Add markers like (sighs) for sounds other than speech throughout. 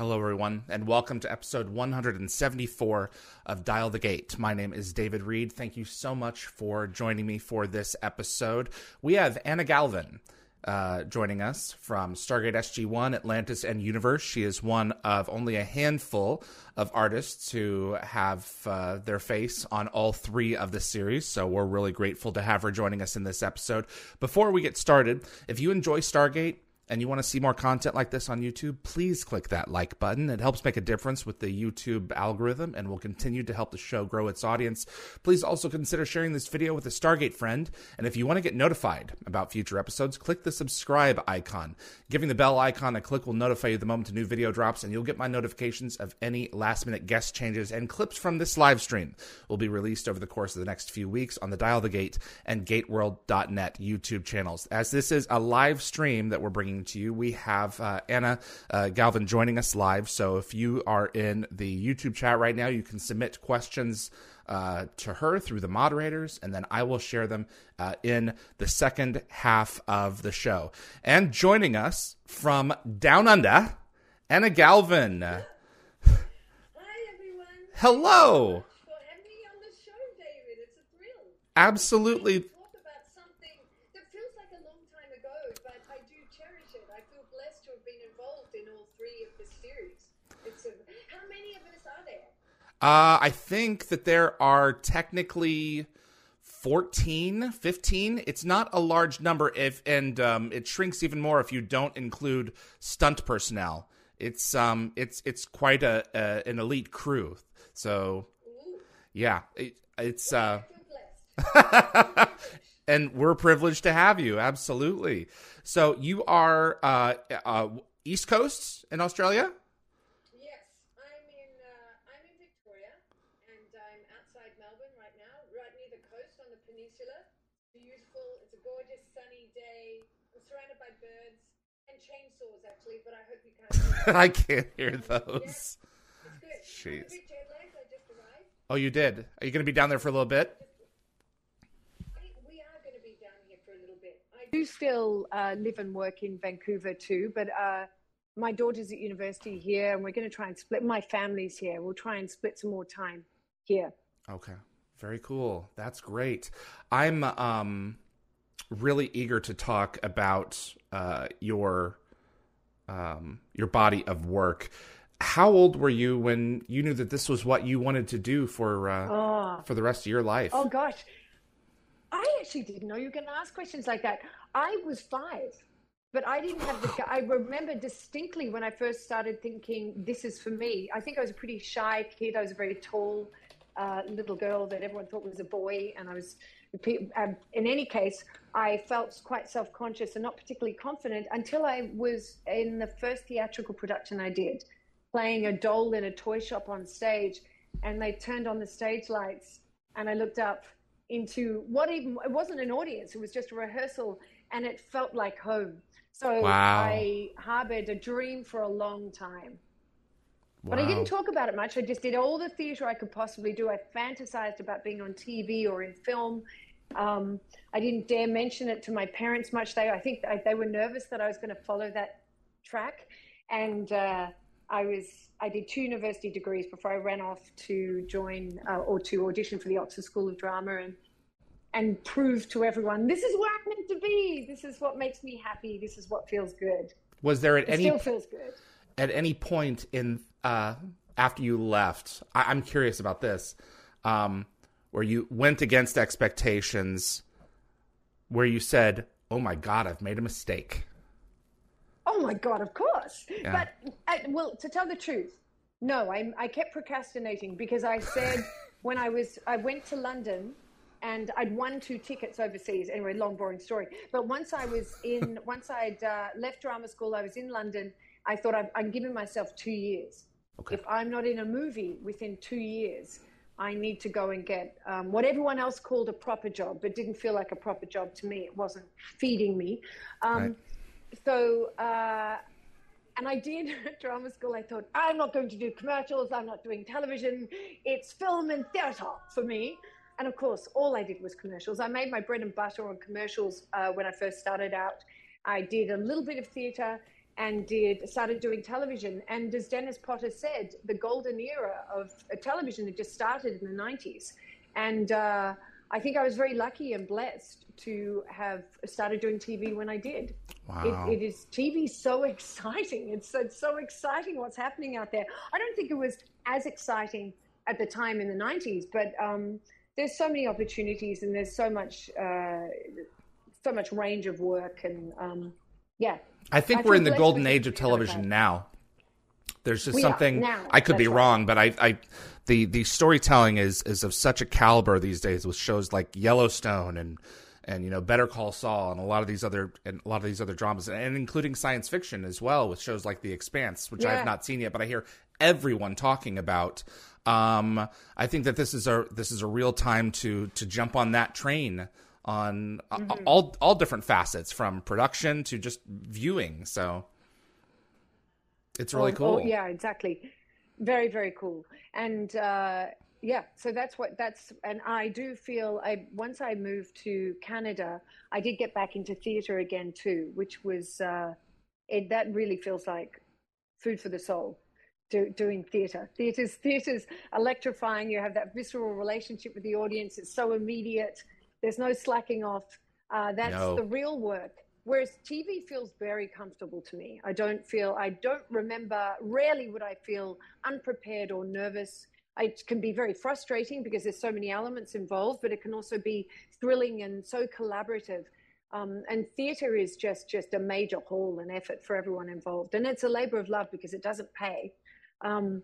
Hello, everyone, and welcome to episode 174 of Dial the Gate. My name is David Reed. Thank you so much for joining me for this episode. We have Anna Galvin uh, joining us from Stargate SG 1, Atlantis, and Universe. She is one of only a handful of artists who have uh, their face on all three of the series, so we're really grateful to have her joining us in this episode. Before we get started, if you enjoy Stargate, and you want to see more content like this on YouTube, please click that like button. It helps make a difference with the YouTube algorithm and will continue to help the show grow its audience. Please also consider sharing this video with a Stargate friend. And if you want to get notified about future episodes, click the subscribe icon. Giving the bell icon a click will notify you the moment a new video drops, and you'll get my notifications of any last minute guest changes and clips from this live stream will be released over the course of the next few weeks on the Dial the Gate and GateWorld.net YouTube channels. As this is a live stream that we're bringing to you. We have uh, Anna uh, Galvin joining us live. So if you are in the YouTube chat right now, you can submit questions uh, to her through the moderators, and then I will share them uh, in the second half of the show. And joining us from Down Under, Anna Galvin. Hi, everyone. Hello. For having me on the show, David. It's a thrill. Absolutely. Cherish it. I feel blessed to have been involved in all three of the series. It's a, how many of us are there? Uh, I think that there are technically 14, 15. It's not a large number if and um, it shrinks even more if you don't include stunt personnel. It's um it's it's quite a, a an elite crew. So yeah, it, it's uh I feel blessed. (laughs) (laughs) and we're privileged to have you. Absolutely. So you are uh, uh East Coast in Australia? Yes, I'm in uh, I'm in Victoria, and I'm outside Melbourne right now, right near the coast on the peninsula. Beautiful. It's a gorgeous sunny day. I'm surrounded by birds and chainsaws, actually, but I hope you can't. hear. (laughs) I can't hear those. It's good. Jeez. I'm a bit jet lagged. I just arrived. Oh, you did. Are you going to be down there for a little bit? I, we are going to be down here for a little bit. I do still uh, live and work in Vancouver too, but uh, my daughter's at university here, and we're going to try and split. My family's here. We'll try and split some more time here. Okay. Very cool. That's great. I'm um really eager to talk about uh your um your body of work. How old were you when you knew that this was what you wanted to do for uh Oh, for the rest of your life? oh gosh, I actually didn't know you were going to ask questions like that. I was five, but I didn't have the. I remember distinctly when I first started thinking, "This is for me." I think I was a pretty shy kid. I was a very tall uh, little girl that everyone thought was a boy, and I was. Um, in any case, I felt quite self-conscious and not particularly confident until I was in the first theatrical production I did, playing a doll in a toy shop on stage, and they turned on the stage lights, and I looked up into what even it wasn't an audience; it was just a rehearsal, and it felt like home. So Wow. I harbored a dream for a long time. But I didn't talk about it much. I just did all the theater I could possibly do. I fantasized about being on TV or in film. Um, I didn't dare mention it to my parents much. They, I think they, they were nervous that I was going to follow that track. And uh, I was, I did two university degrees before I ran off to join uh, or to audition for the Oxford School of Drama and and prove to everyone this is where I'm meant to be. This is what makes me happy. This is what feels good. Was there at It any still feels good. at any point in uh after you left I, i'm curious about this um where you went against expectations where you said oh my god i've made a mistake Oh my god, of course. Yeah. But uh, well, to tell the truth, no, I I kept procrastinating because I said (laughs) when I was I went to London and I'd won two tickets overseas. Anyway, long boring story. But once I was in, (laughs) once I'd uh, left drama school, I was in London. I thought I'm, I'm giving myself two years. Okay. If I'm not in a movie within two years, I need to go and get um, what everyone else called a proper job, but didn't feel like a proper job to me. It wasn't feeding me. Um, Right. So, uh, and I did (laughs) drama school. I thought, I'm not going to do commercials. I'm not doing television. It's film and theatre for me. And of course, all I did was commercials. I made my bread and butter on commercials uh, when I first started out. I did a little bit of theatre and did started doing television. And as Dennis Potter said, the golden era of uh, television had just started in the 90s. And uh, I think I was very lucky and blessed to have started doing TV when I did. Wow. It, it is TV so exciting. It's, it's so exciting what's happening out there. I don't think it was as exciting at the time in the 90s, but um, there's so many opportunities and there's so much uh, so much range of work and um, yeah. I think I we're in the golden age of television now. There's just We something I could be that's right. wrong, but I, I, the the storytelling is is of such a caliber these days with shows like Yellowstone and and you know Better Call Saul and a lot of these other and a lot of these other dramas and including science fiction as well with shows like The Expanse, which I have not seen yet, but I hear everyone talking about. Um, I think that this is a this is a real time to to jump on that train on Mm-hmm. all all different facets from production to just viewing. So it's really Oh, cool. oh, yeah, exactly. Very, very cool. And uh, yeah, so that's what that's. And I do feel I once I moved to Canada, I did get back into theatre again too, which was uh, it. That really feels like food for the soul. Do, doing theatre, theater's theater's electrifying. You have that visceral relationship with the audience. It's so immediate. There's no slacking off. Uh, that's No. the real work. Whereas TV feels very comfortable to me. I don't feel, I don't remember, rarely would I feel unprepared or nervous. It can be very frustrating because there's so many elements involved, but it can also be thrilling and so collaborative. Um, and theatre is just just a major haul and effort for everyone involved, and it's a labor of love because it doesn't pay. Um,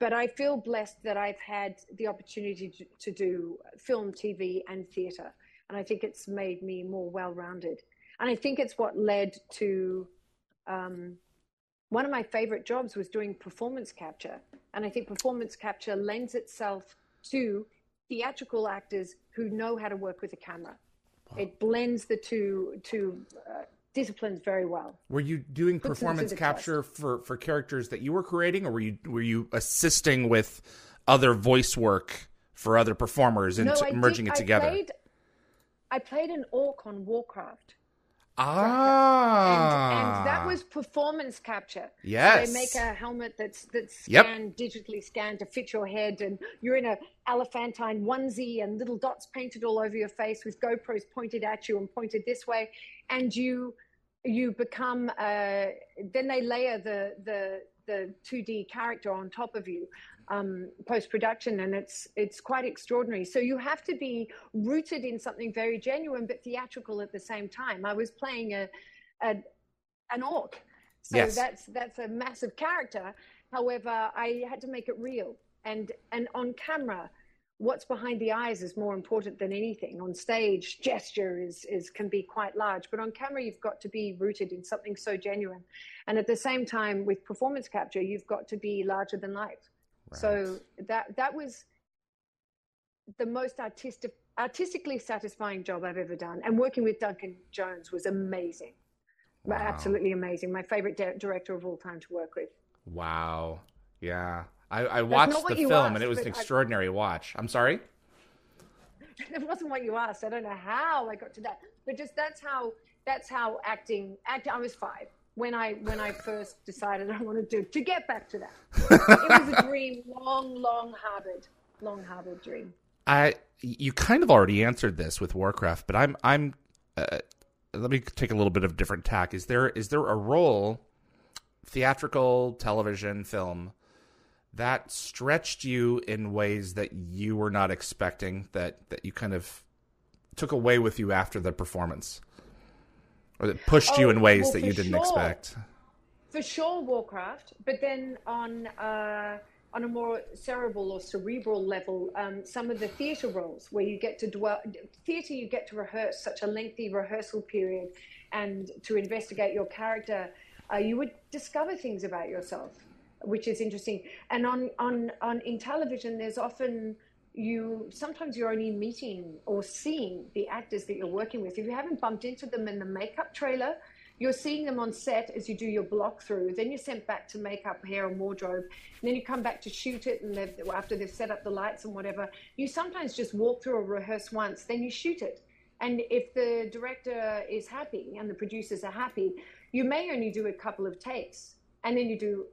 but I feel blessed that I've had the opportunity to, to do film, TV, and theatre, and I think it's made me more well-rounded. And I think it's what led to um, one of my favorite jobs was doing performance capture, and I think performance capture lends itself to theatrical actors who know how to work with a camera. It blends the two two uh, disciplines very well. Were you doing Puts performance capture for for characters that you were creating, or were you were you assisting with other voice work for other performers and I merging did- it together? I played, I played an orc on Warcraft. Ah, and, and that was performance capture. So Yes. they make a helmet that's that's Yep. scanned digitally scanned to fit your head, and you're in a elephantine onesie and little dots painted all over your face with GoPros pointed at you and pointed this way, and you you become. Uh, then they layer the the the 2D character on top of you um, post production, and it's it's quite extraordinary. So you have to be rooted in something very genuine but theatrical at the same time. I was playing a, a an orc, so Yes. that's that's a massive character. However, I had to make it real, and and on camera. What's behind the eyes is more important than anything. On stage, gesture is, is can be quite large, but on camera, you've got to be rooted in something so genuine. And at the same time, with performance capture, you've got to be larger than life. So that that was the most artistic, artistically satisfying job I've ever done. And working with Duncan Jones was amazing, Wow. absolutely amazing. My favorite di- director of all time to work with. Wow. Yeah. I, I watched the film asked, and it was an but I- extraordinary watch. I'm sorry? (laughs) It wasn't what you asked. I don't know how I got to that, but just that's how that's how acting. Acting. I was five when I when I first decided I want to do. To get back to that, (laughs) it was a dream, long, long harbored, long harbored dream. I you kind of already answered this with Warcraft, but I'm I'm uh, let me take a little bit of different tack. Is there is there a role theatrical, television, film that stretched you in ways that you were not expecting that that you kind of took away with you after the performance? Or that pushed you Oh, in ways well, that you didn't sure. expect? For sure, Warcraft. But then on uh, on a more cerebral or cerebral level, um, some of the theatre roles where you get to dwell, theatre, you get to rehearse such a lengthy rehearsal period and to investigate your character, uh, you would discover things about yourself, which is interesting. And on, on, on in television, there's often you sometimes you're only meeting or seeing the actors that you're working with. If you haven't bumped into them in the makeup trailer, you're seeing them on set as you do your block through. Then you're sent back to makeup, hair, and wardrobe. And then you come back to shoot it, and they've, after they've set up the lights and whatever, you sometimes just walk through or rehearse once, then you shoot it. And if the director is happy and the producers are happy, you may only do a couple of takes, and then you do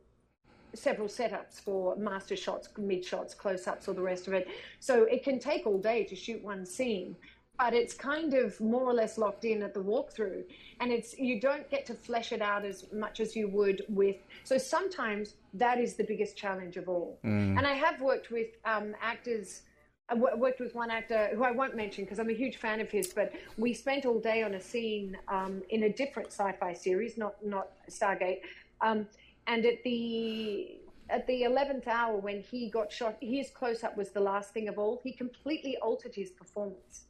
several setups for master shots, mid shots, close ups, or the rest of it. So it can take all day to shoot one scene but it's kind of more or less locked in at the walkthrough and it's you don't get to flesh it out as much as you would with so sometimes that is the biggest challenge of all mm. and i have worked with um, actors I worked with one actor who I won't mention because I'm a huge fan of his, but we spent all day on a scene um, in a different sci-fi series, not not Stargate. Um, and at the at the eleventh hour, when he got shot, his close-up was the last thing of all. He completely altered his performance.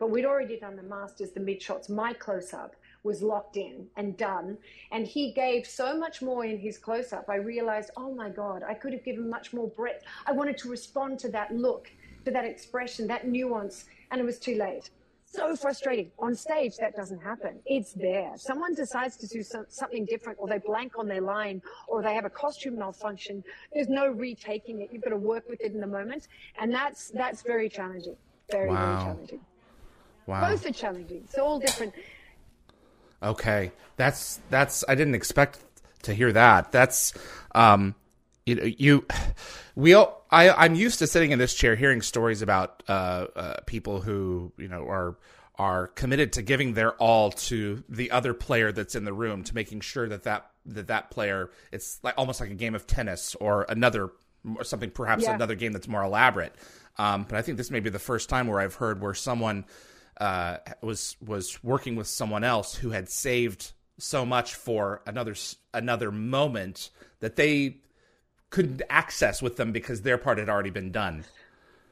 But we'd already done the masters, the mid shots. My close up was locked in and done. And he gave so much more in his close up. I realized, oh my God, I could have given much more breadth. I wanted to respond to that look, to that expression, that nuance, and it was too late. So frustrating. On stage, that doesn't happen. It's there. Someone decides to do something different, or they blank on their line, or they have a costume malfunction. There's no retaking it. You've got to work with it in the moment, and that's that's very challenging. Very wow. very challenging. Wow. Both are challenging. It's all different. Okay, that's that's. I didn't expect to hear that. That's um, you know, you we all. I I'm used to sitting in this chair hearing stories about uh, uh people who you know are are committed to giving their all to the other player that's in the room to making sure that that that that player it's like almost like a game of tennis or another or something perhaps yeah. another game that's more elaborate um, but i think this may be the first time where i've heard where someone uh, was was working with someone else who had saved so much for another another moment that they couldn't access with them because their part had already been done.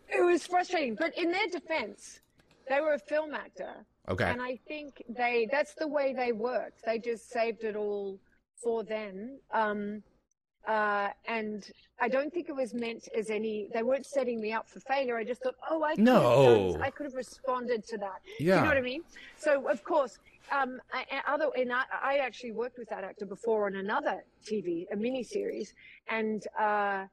It was frustrating, but in their defense, they were a film actor. Okay. And I think they that's the way they worked. They just saved it all for them. Um, uh, and I don't think it was meant as any. They weren't setting me up for failure. I just thought, oh, I could no, have done, I could have responded to that. Yeah, Do you know what I mean. So of course, um, I, other and I, I, actually worked with that actor before on another TV, a mini series, and uh,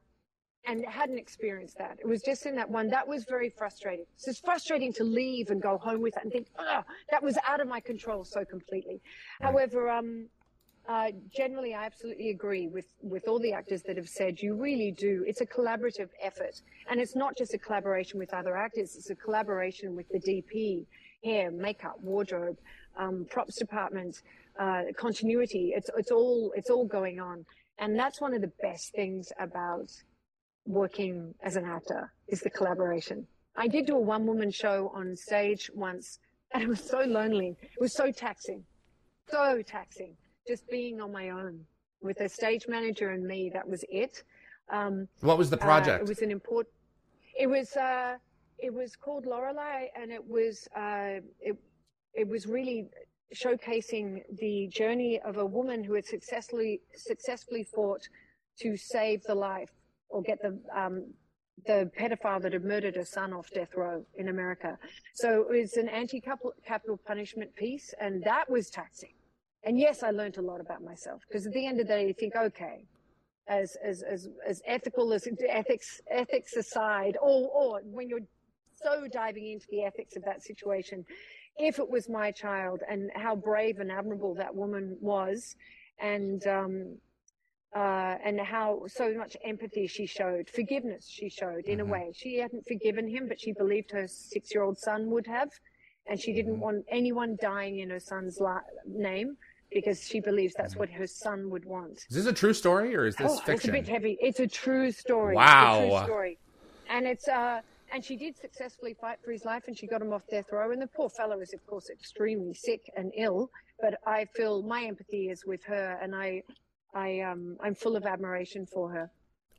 and hadn't experienced that. It was just in that one. That was very frustrating. So it's frustrating to leave and go home with that and think, oh, that was out of my control so completely. Right. However, um, uh, generally, I absolutely agree with, with all the actors that have said you really do. It's a collaborative effort. And it's not just a collaboration with other actors, it's a collaboration with the DP, hair, makeup, wardrobe, um, props department, uh, continuity. It's, it's, all, it's all going on. And that's one of the best things about working as an actor is the collaboration. I did do a one woman show on stage once, (laughs) and it was so lonely. It was so taxing. So taxing just being on my own with a stage manager and me. That was it. Um, what was the project? Uh, it was an important. It was. Uh, it was called Lorelei, and it was. Uh, it. It was really showcasing the journey of a woman who had successfully successfully fought to save the life or get the um, the pedophile that had murdered her son off death row in America. So it was an anti-capital punishment piece, and that was taxing. And yes, I learned a lot about myself because at the end of the day, you think, okay, as as as as ethical as ethics ethics aside, or or when you're so diving into the ethics of that situation, if it was my child and how brave and admirable that woman was, and um, uh, and how so much empathy she showed, forgiveness she showed in mm-hmm. a way. She hadn't forgiven him, but she believed her six-year-old son would have, and she didn't mm-hmm. want anyone dying in her son's la- name because she believes that's what her son would want. Is this a true story or is this oh, fiction? It's a bit heavy. It's a true story. Wow. It's a true story. And it's uh and she did successfully fight for his life and she got him off death row and the poor fellow is of course extremely sick and ill, but I feel my empathy is with her and I I um I'm full of admiration for her.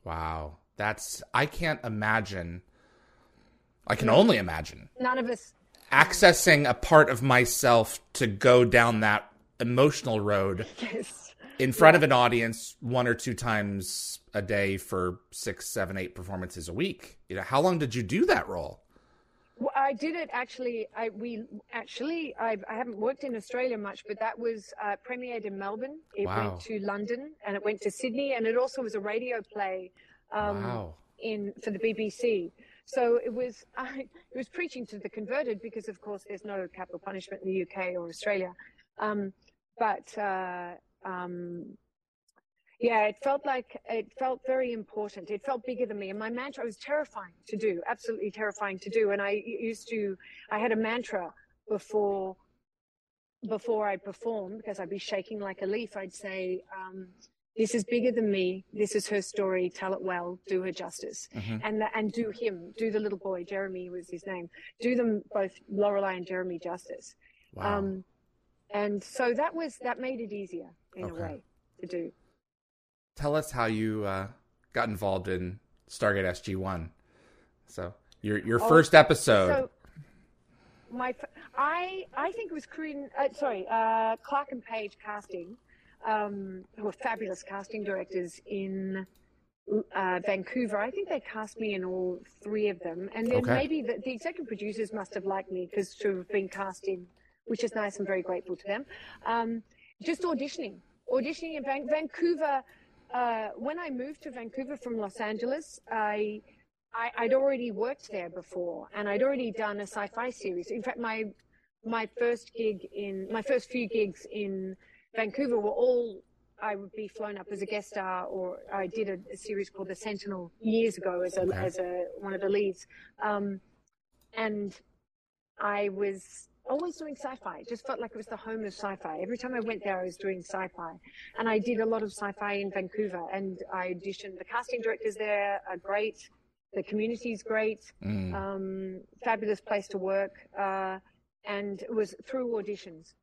Wow. That's I can't imagine. I can only imagine None of us. accessing a part of myself to go down that emotional road (laughs) Yes. in front of an audience one or two times a day for six, seven, eight performances a week. You know, how long did you do that role? Well, I did it actually. I we actually I've, I haven't worked in Australia much, but that was uh, premiered in Melbourne. It Wow. went to London and it went to Sydney, and it also was a radio play um, wow. in for the BBC. So it was (laughs) I, it was preaching to the converted because, of course, there's no capital punishment in the UK or Australia. Um, but uh, um, yeah, it felt like it felt very important. It felt bigger than me, and my mantra was terrifying to do, absolutely terrifying to do. And I used to, I had a mantra before before I perform because I'd be shaking like a leaf. I'd say. Um, this is bigger than me. This is her story. Tell it well. Do her justice, Mhm. and the, and do him, do the little boy. Jeremy was his name. Do them both, Lorelei and Jeremy, justice. Wow. Um, and so that was that made it easier in a way to do. Tell us how you uh, got involved in Stargate SG One. So your your Oh, first episode. So my, I I think it was Corinne. Uh, sorry, uh, Clark and Page casting, um, who were fabulous casting directors in uh, Vancouver. I think they cast me in all three of them, and then Okay. maybe the, the executive producers must have liked me because to have been cast in, which is nice. I'm very grateful to them. Um, just auditioning, auditioning in Van- Vancouver. Uh, when I moved to Vancouver from Los Angeles, I I, I'd already worked there before, and I'd already done a sci-fi series. In fact, my my first gig in my first few gigs in Vancouver were all I would be flown up as a guest star, or I did a, a series called The Sentinel years ago as a Okay. as a one of the leads, um, and I was always doing sci-fi. It just felt like it was the home of sci-fi. Every time I went there, I was doing sci-fi, and I did a lot of sci-fi in Vancouver. And I auditioned. The casting directors there are great. The community is great. Mm, Um, fabulous place to work. Uh, and it was through auditions.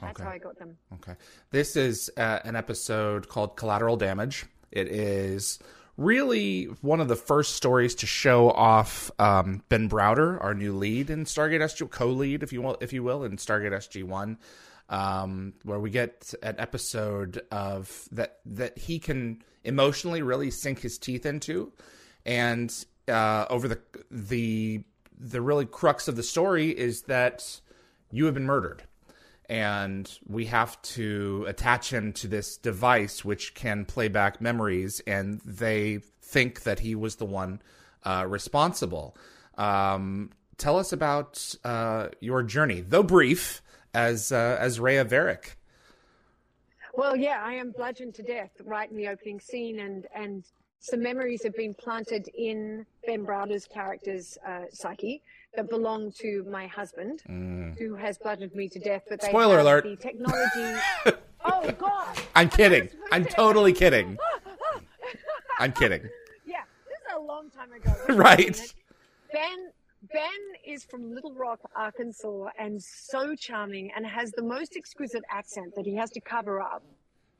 That's okay. how I got them. Okay. This is uh, an episode called Collateral Damage. It is really one of the first stories to show off um, Ben Browder, our new lead in Stargate SG, co-lead, if you will, if you will, in Stargate SG One, um, where we get an episode of that that he can emotionally really sink his teeth into, and uh, over the the the really crux of the story is that you have been murdered and we have to attach him to this device which can play back memories and they think that he was the one uh, responsible. Um, tell us about uh, your journey though brief as uh, as Reya Varrick. Well, yeah, I am bludgeoned to death right in the opening scene, and and some memories have been planted in Ben Browder's character's uh, psyche that belong to my husband, who has bludgeoned me to death. But they Mm. Spoiler alert. The technology. (laughs) oh God! I'm kidding I'm totally kidding (laughs) I'm kidding Yeah, this is a long time ago. (laughs) Right. Ben Ben is from Little Rock, Arkansas, and so charming, and has the most exquisite accent that he has to cover up.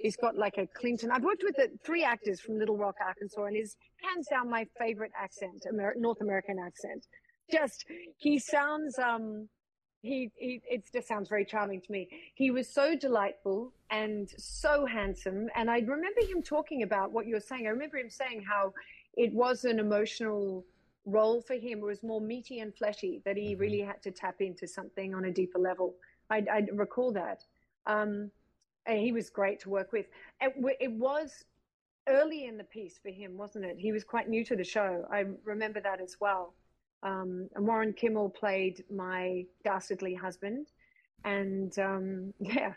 He's got like a Clinton. I've worked with the three actors from Little Rock, Arkansas, and is hands down my favorite accent, Amer- North American accent. Just he sounds um he, he it just sounds very charming to me. He was so delightful and so handsome, and I remember him talking about what you were saying. I remember him saying how it was an emotional role for him. It was more meaty and fleshy that he really had to tap into something on a deeper level. I, I recall that. Um, and he was great to work with. It, it was early in the piece for him, wasn't it? He was quite new to the show. I remember that as well. Um, and Warren Kimmel played my dastardly husband, and um, (laughs) yeah,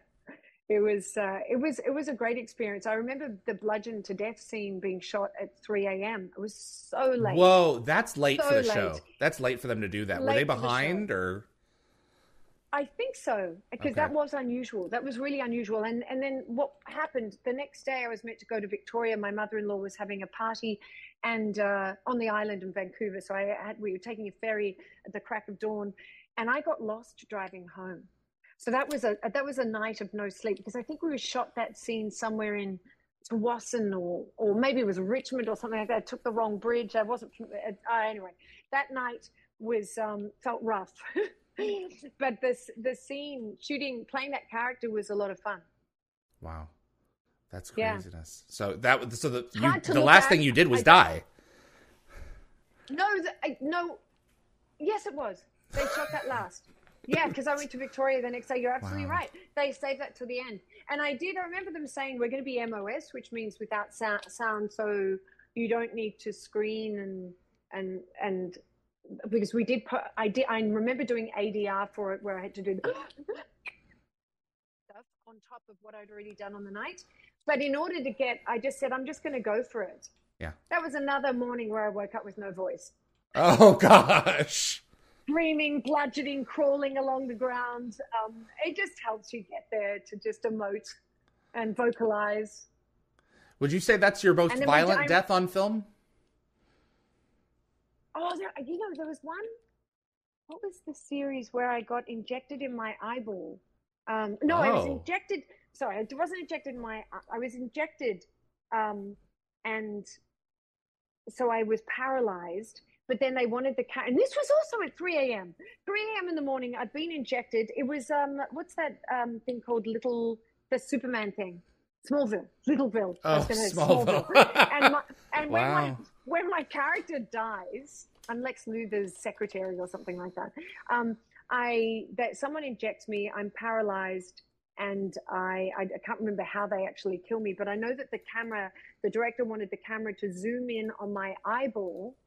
it was uh, it was it was a great experience. I remember the bludgeon to death scene being shot at 3 a.m. It was so late. whoa that's late So for the late. show that's late for them to do that were they for the behind or I think so because Okay. that was unusual. That was really unusual. And and then what happened the next day? I was meant to go to Victoria. My mother-in-law was having a party, and uh, on the island in Vancouver. So I had we were taking a ferry at the crack of dawn, and I got lost driving home. So that was a that was a night of no sleep because I think we were shot that scene somewhere in Tsawwassen or or maybe it was Richmond or something like that. I took the wrong bridge. I wasn't. Uh, anyway, that night was um, felt rough, (laughs) (laughs) but this the scene shooting playing that character was a lot of fun. Wow, that's Yeah. craziness. So that so the you, the last at. thing you did was I- die. No, the, I, no. Yes, it was. They shot that last. Yeah, because I went to Victoria the next day. You're absolutely Wow. right. They saved that to the end, and I did. I remember them saying we're going to be MOS, which means without sound, sound, so you don't need to screen and and and because we did put. I did. I remember doing ADR for it where I had to do the stuff on top of what I'd already done on the night. But in order to get, I just said I'm just going to go for it. Yeah. That was another morning where I woke up with no voice Oh gosh. screaming, bludgeoning, crawling along the ground. Um, it just helps you get there to just emote and vocalize. Would you say that's your most And then we violent death on film? Oh, there, you know, there was one. What was the series where I got injected in my eyeball? Um, no, I was Oh. injected. Sorry, it wasn't injected in my. I was injected, um, and so I was paralyzed. But then they wanted the cat, and this was also at 3 a.m. 3 a.m. in the morning. I'd been injected. It was um, what's that um thing called? Little the Superman thing, Smallville, Littleville. Oh, gonna Smallville. and my, and when my (laughs) Wow. When my character dies, I'm Lex Luthor's secretary or something like that. Um, I that someone injects me, I'm paralyzed, and I, I I can't remember how they actually kill me, but I know that the camera, the director wanted the camera to zoom in on my eyeball.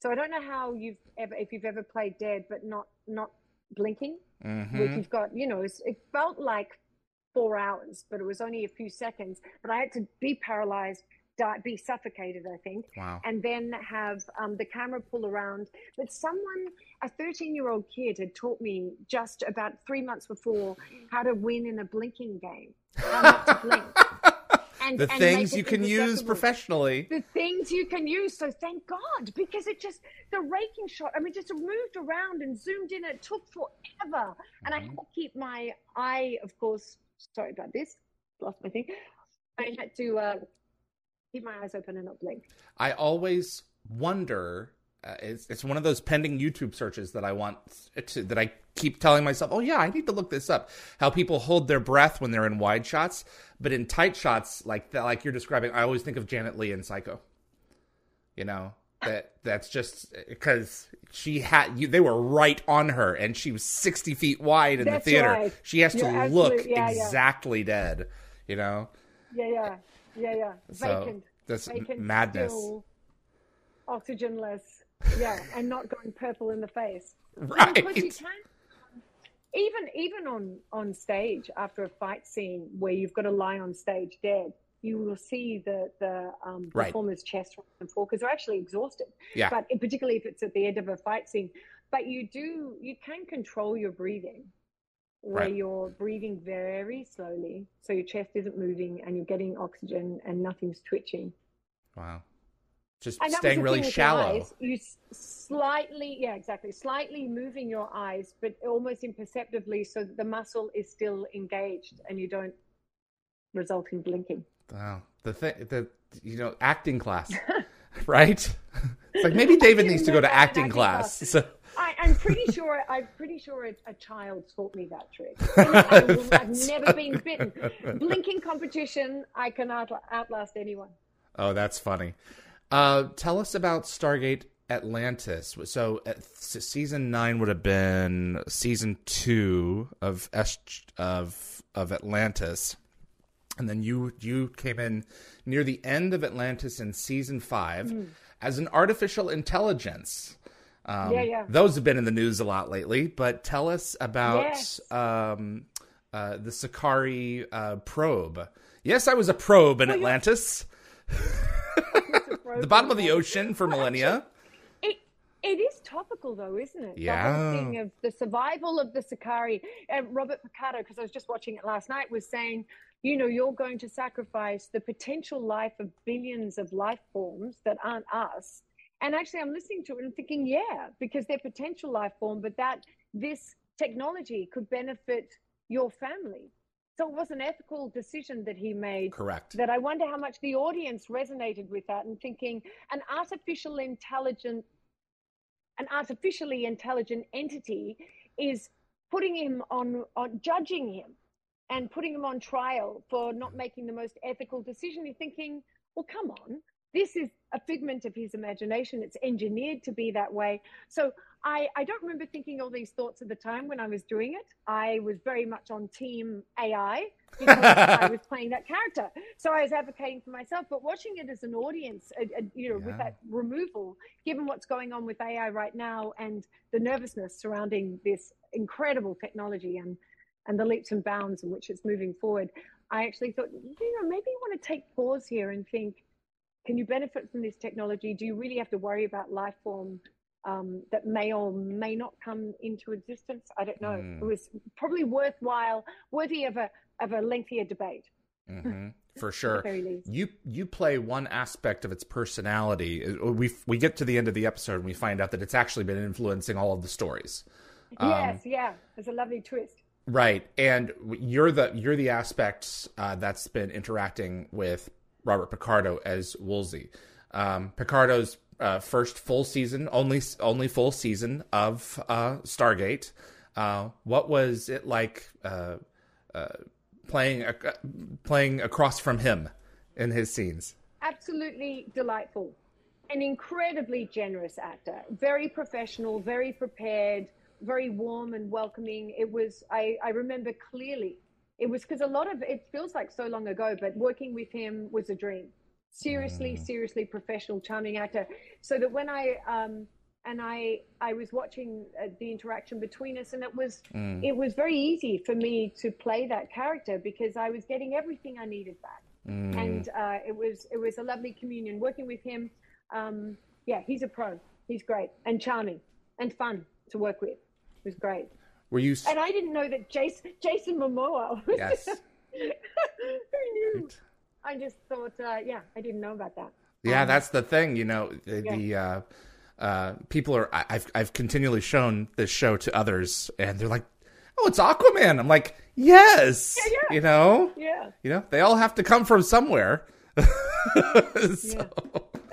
So I don't know how you've ever if you've ever played dead, but not not blinking Mhm. which you've got, you know, it felt like four hours, but it was only a few seconds. But I had to be paralyzed, die, be suffocated, I think, Wow. and then have um, the camera pull around. But someone, a 13 year old kid, had taught me just about three months before how to win in a blinking game, how not to blink. (laughs) And, the and things you can use professionally. the things you can use. So thank God, because it just the raking shot. I mean, just moved around and zoomed in. It took forever, and I had to keep my eye, of course. Sorry about this. Lost my thing. I had to uh, keep my eyes open and not blink. I always wonder. Uh, it's it's one of those pending YouTube searches that I want to that I keep telling myself, oh yeah, I need to look this up. How people hold their breath when they're in wide shots, but in tight shots like that, like you're describing, I always think of Janet Leigh in Psycho. You know that that's just because she had you, they were right on her, and she was sixty feet wide in That's the theater. right. She has to You're look absolute- yeah, yeah. exactly dead. You know, Yeah, yeah, yeah, yeah. So, Vacant. that's Vacant. madness. Still, oxygenless. Yeah, and not going purple in the face. right? Because you can even even on on stage after a fight scene where you've got to lie on stage dead, you will see the the um, Right. performer's chest rise and fall because they're actually exhausted. Yeah. But particularly if it's at the end of a fight scene, but you do you can control your breathing. Where Right. you're breathing very slowly, so your chest isn't moving, and you're getting oxygen, and nothing's twitching. Wow. Just And staying really thing with your shallow. eyes. You slightly, yeah, exactly, slightly moving your eyes, but almost imperceptibly, so the muscle is still engaged, and you don't result in blinking. Wow. The thing, the you know, acting class, (laughs) right? (laughs) It's like maybe (laughs) David needs to go to acting acting class. class. So, I'm pretty sure. I'm pretty sure a, a child taught me that trick. I (laughs) I've never been bitten. Blinking competition, I can out, outlast anyone. oh, that's funny. Uh, tell us about Stargate Atlantis. So, uh, season nine would have been season two of of of Atlantis, and then you you came in near the end of Atlantis in season five as an artificial intelligence. Um, Yeah, yeah. Those have been in the news a lot lately. But tell us about Yes. um, uh, the Sakari uh, probe. Yes, I was a probe in Atlantis, (laughs) the bottom of the ocean for millennia. It it is topical though, isn't it? The Yeah. whole thing of the survival of the Sakari. Uh, Robert Picardo, because I was just watching it last night, was saying, you know, you're going to sacrifice the potential life of billions of life forms that aren't us. And actually, I'm listening to it and thinking, yeah, because they're potential life form, but that this technology could benefit your family. So it was an ethical decision that he made. Correct. That I wonder how much the audience resonated with that and thinking an artificial intelligent, an artificially intelligent entity is putting him on, on judging him and putting him on trial for not mm-hmm. making the most ethical decision. You're thinking, well, come on, this is a figment of his imagination. It's engineered to be that way. So I, I don't remember thinking all these thoughts at the time when I was doing it. I was very much on team AI because I was (laughs) playing that character. So I was advocating for myself, but watching it as an audience, uh, uh, you know, yeah. with that removal, given what's going on with AI right now and the nervousness surrounding this incredible technology and and the leaps and bounds in which it's moving forward, I actually thought, you know, maybe you want to take pause here and think, can you benefit from this technology? Do you really have to worry about life form um, that may or may not come into existence? I don't know. Mm. It was probably worthwhile, worthy of a of a lengthier debate. Mm-hmm. (laughs) For sure, you you play one aspect of its personality. We we get to the end of the episode and we find out that it's actually been influencing all of the stories. Yes, um, yeah, it's a lovely twist. Right, and you're the you're the aspect uh, that's been interacting with Robert Picardo as Woolsey. Um, Picardo's uh, first full season, only only full season of uh, Stargate. Uh, what was it like uh, uh, playing playing across from him in his scenes? Absolutely delightful, an incredibly generous actor, very professional, very prepared very warm and welcoming. It was, I, I remember clearly, it was because a lot of it feels like so long ago, but working with him was a dream. Seriously, mm. seriously professional, charming actor. So that when I, um, and I, I was watching uh, the interaction between us, and it was, mm. it was very easy for me to play that character because I was getting everything I needed back, mm. and uh, it was, it was a lovely communion working with him. Um, yeah, he's a pro. He's great and charming and fun to work with It was great. Were you? And I didn't know that Jason Jason Momoa. Was yes. (laughs) Who knew? I just thought, uh, yeah, I didn't know about that. Yeah, um, that's the thing. You know, the, yeah. the uh, uh, people are. I've I've continually shown this show to others, and they're like, "Oh, it's Aquaman." I'm like, "Yes." Yeah, yeah. You know. Yeah. You know, they all have to come from somewhere. (laughs) so. Yeah.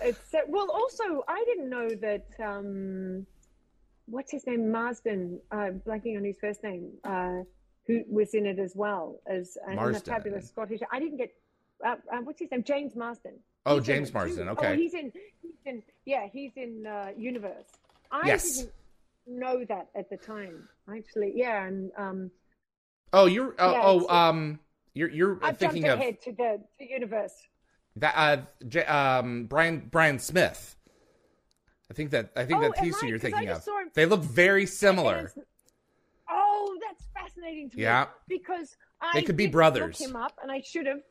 It's uh, well. Also, I didn't know that. Um, what's his name, Marsden, uh, blanking on his first name, uh, who was in it as well as uh, a fabulous Scottish. I didn't get uh, uh, what's his name, James Marsden. Oh, he's James Marsden. Okay. Oh, he's in. He's in. Yeah, he's in uh, Universe. I yes. didn't know that at the time. Actually, yeah, and um. Oh, you're. Uh, yeah, oh, um. You're you're I've thinking jumped of ahead to the to Universe. That uh, J- um, Brian Brian Smith. I think that I think oh, that he's who you're thinking of. They look very similar. Oh, that's fascinating to me. yeah. because I they could be brothers. Look him up, and I should have.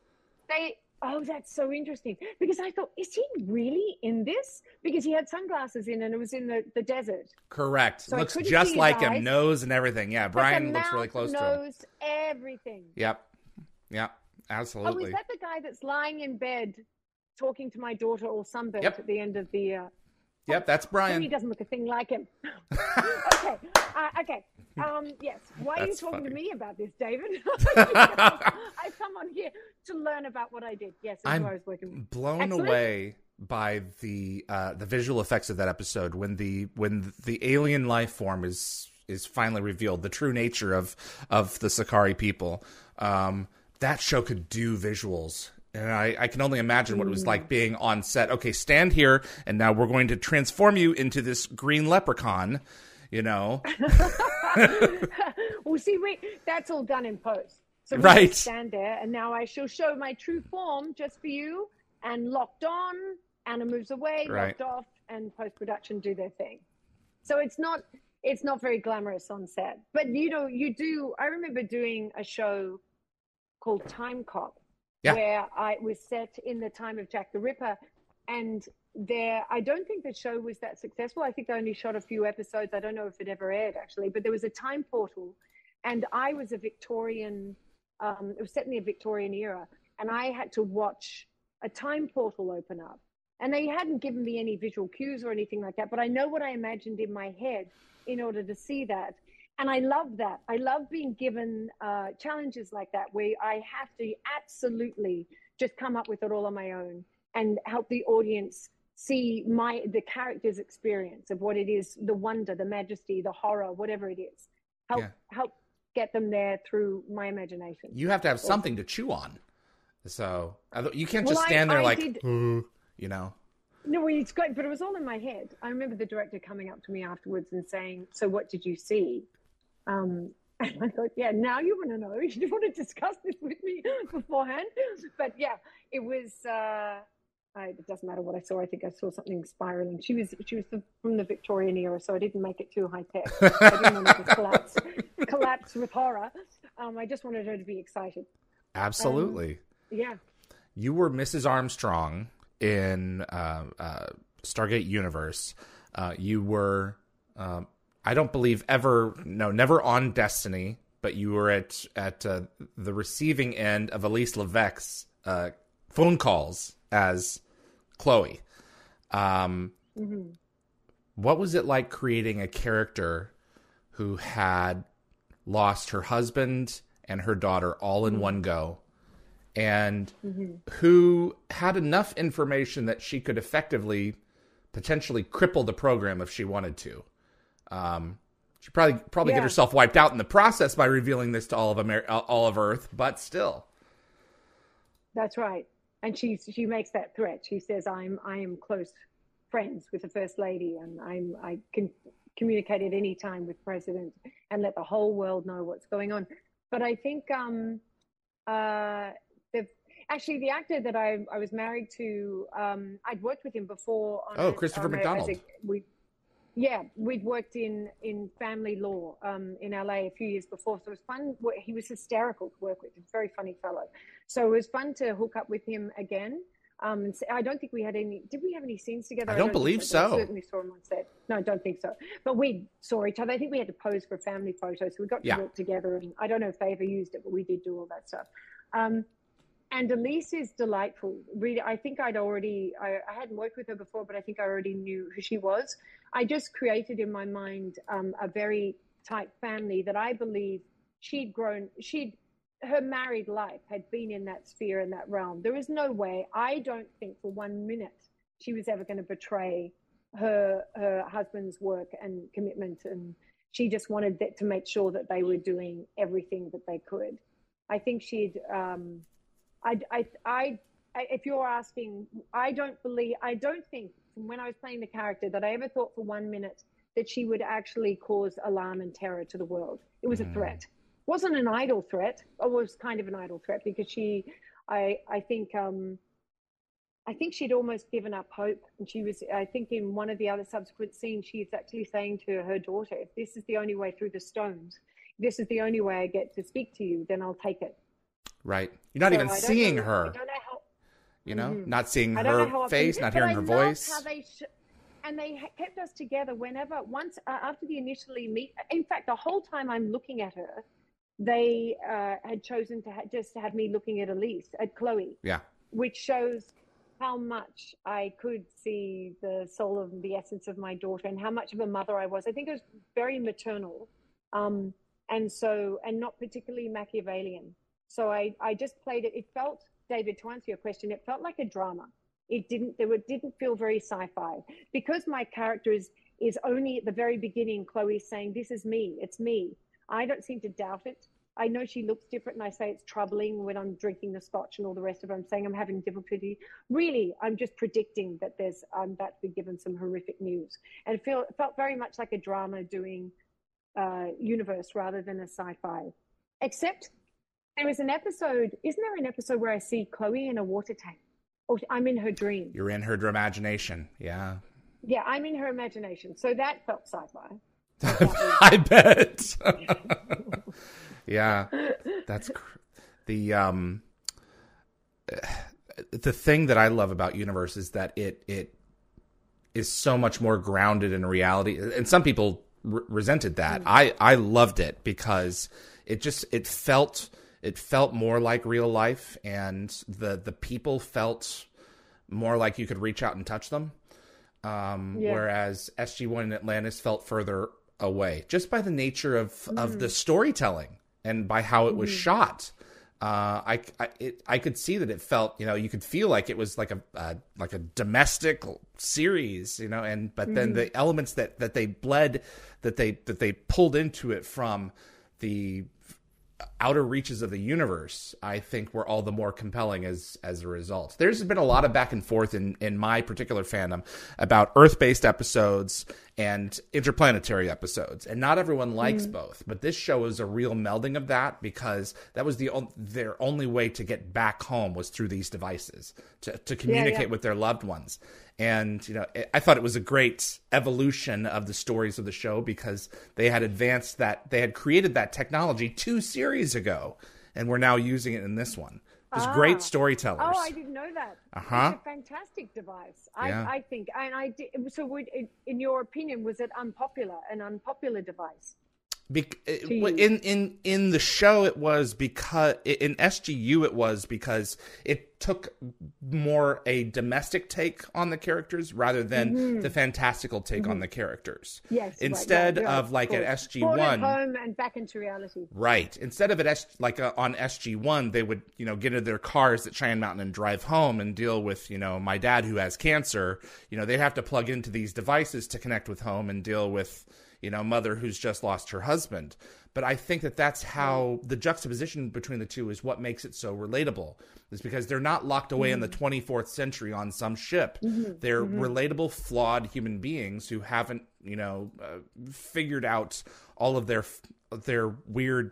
They. Oh, that's so interesting. Because I thought, is he really in this? Because he had sunglasses in, and it was in the, the desert. Correct. So looks just like him, nose and everything. Yeah, Brian looks really close nose, to him. Nose, everything. Yep. Yep. Absolutely. Oh, is that the guy that's lying in bed talking to my daughter or sunburnt yep. at the end of the? Uh, Yep, that's Brian. He doesn't look a thing like him. (laughs) okay, uh, okay. Um, yes. Why are you talking funny. to me about this, David? I've come on here to learn about what I did. Yes, I'm I was working. blown Excellent. away by the uh, the visual effects of that episode when the when the alien life form is is finally revealed, the true nature of of the Sakari people. Um, that show could do visuals and I, I, can only imagine what it was like being on set. Okay, stand here, and now we're going to transform you into this green leprechaun. You know. (laughs) well, see, we that's all done in post. So right. stand there, and now I shall show my true form just for you. And locked on, Anna moves away, right. locked off, and post production do their thing. So it's not it's not very glamorous on set, but you know you do. I remember doing a show called Timecop yeah. where I was set in the time of Jack the Ripper. And there, I don't think the show was that successful. I think they only shot a few episodes. I don't know if it ever aired actually, but there was a time portal, and I was a Victorian. Um, it was set in the Victorian era, and I had to watch a time portal open up. And they hadn't given me any visual cues or anything like that, but I know what I imagined in my head in order to see that. And I love that. I love being given uh, challenges like that where I have to absolutely just come up with it all on my own and help the audience see my the character's experience of what it is the wonder the majesty the horror whatever it is. Help yeah. help get them there through my imagination. You have to have something to chew on. So you can't just well, stand I, there I like did, you know? No it's great but it was all in my head. I remember the director coming up to me afterwards and saying so what did you see um, (laughs) and I thought, yeah, now you want to know. (laughs) You want to discuss this with me (laughs) beforehand. But yeah, it was. Uh, I, it doesn't matter what I saw. I think I saw something spiraling. She was she was the, from the Victorian era, so I didn't make it too high tech. I didn't want to collapse collapse with horror. Um, I just wanted her to be excited. Absolutely. Um, yeah. You were Mrs. Armstrong in uh, uh, Stargate Universe. Uh, you were um, I don't believe ever no never on Destiny, but you were at at uh, the receiving end of Elyse Levesque's uh, phone calls as Chloe. Um, mm-hmm. What was it like creating a character who had lost her husband and her daughter all in mm-hmm. one go, and mm-hmm. who had enough information that she could effectively, potentially cripple the program if she wanted to? Um, she probably probably yeah. get herself wiped out in the process by revealing this to all of Amer- all of Earth, but still. That's right, and she she makes that threat. She says, "I'm I am close friends with the first lady, and I'm I can communicate at any time with president and let the whole world know what's going on." But I think um, uh, the actually the actor that I I was married to, um, I'd worked with him before. oh, Christopher McDonald. A, we yeah, we'd worked in in family law um, in LA a few years before, so it was fun. He was hysterical to work with. He's a very funny fellow. So it was fun to hook up with him again. Um, I don't think we had any. Did we have any scenes together? I don't, I don't believe so. so. certainly saw him on set. No, I don't think so. But we saw each other. I think we had to pose for a family photos, so we got to yeah. work together. And I don't know if they ever used it, but we did do all that stuff. Um, and Elyse is delightful. Really, I think I'd already, I, I, hadn't worked with her before, but I think I already knew who she was. I just created in my mind um, a very tight family that I believe she'd grown, she'd, her married life had been in that sphere in that realm. There is no way, I don't think for one minute she was ever going to betray her, her husband's work and commitment. And she just wanted that to make sure that they were doing everything that they could. I think she'd, um, I, I, I, if you're asking, I don't believe, I don't think from when I was playing the character that I ever thought for one minute that she would actually cause alarm and terror to the world. It was mm. a threat. It wasn't an idle threat. It was kind of an idle threat because she, I, I think, um, I think she'd almost given up hope. And she was, I think, in one of the other subsequent scenes, she's actually saying to her daughter, if this is the only way through the stones, this is the only way I get to speak to you, then I'll take it. Right. You're not so even seeing know, her. How, you know, mm-hmm. not seeing her face, not hearing her voice. Sh- and they kept us together whenever, once uh, after the initially meet. In fact, the whole time I'm looking at her, they uh, had chosen to ha- just have me looking at Elyse, at Chloe. Yeah. Which shows how much I could see the soul of the essence of my daughter and how much of a mother I was. I think it was very maternal. Um, and so, and not particularly Machiavellian. So I, I just played it. It felt, David, to answer your question, it felt like a drama. It didn't, there were, didn't feel very sci-fi because my character is, is only at the very beginning, Chloe saying, this is me, it's me. I don't seem to doubt it. I know she looks different, and I say it's troubling when I'm drinking the scotch and all the rest of it. I'm saying I'm having difficulty. Really, I'm just predicting that there's I'm about to be given some horrific news, and it, feel, it felt very much like a drama doing uh, universe rather than a sci-fi. Except there was an episode, isn't there an episode where I see Chloe in a water tank? Or I'm in her dream. You're in her imagination. Yeah. Yeah, I'm in her imagination. So that felt sci fi. (laughs) I bet. (laughs) yeah. That's cr- the um the thing that I love about Universe is that it it is so much more grounded in reality. And some people r- resented that. Mm. I I loved it because it just it felt it felt more like real life and the the people felt more like you could reach out and touch them um, yeah. whereas sg1 in atlantis felt further away just by the nature of mm. of the storytelling and by how it was mm. shot. Uh, I I, it, I could see that it felt you know you could feel like it was like a uh, like a domestic series you know and but mm. then the elements that that they bled that they that they pulled into it from the outer reaches of the universe i think were all the more compelling as as a result there's been a lot of back and forth in in my particular fandom about earth-based episodes and interplanetary episodes and not everyone likes mm. both but this show is a real melding of that because that was the their only way to get back home was through these devices to to communicate yeah, yeah. with their loved ones and you know i thought it was a great evolution of the stories of the show because they had advanced that they had created that technology two series ago and we're now using it in this one there's ah. great storytellers. Oh, I didn't know that. Uh huh. It's a fantastic device. I, yeah. I think, and I did, so. Would, in your opinion, was it unpopular? An unpopular device? Be- in in in the show, it was because in SGU it was because it took more a domestic take on the characters rather than mm-hmm. the fantastical take mm-hmm. on the characters. Yes. Instead right, of like at SG one, home and back into reality. Right. Instead of at S- like uh, on SG one, they would you know get into their cars at Cheyenne Mountain and drive home and deal with you know my dad who has cancer. You know they'd have to plug into these devices to connect with home and deal with you know, mother who's just lost her husband. But I think that that's how the juxtaposition between the two is what makes it so relatable. Is because they're not locked away mm-hmm. in the 24th mm-hmm. century on some ship. Mm-hmm. They're mm-hmm. relatable, flawed human beings who haven't, you know, uh, figured out all of their their weird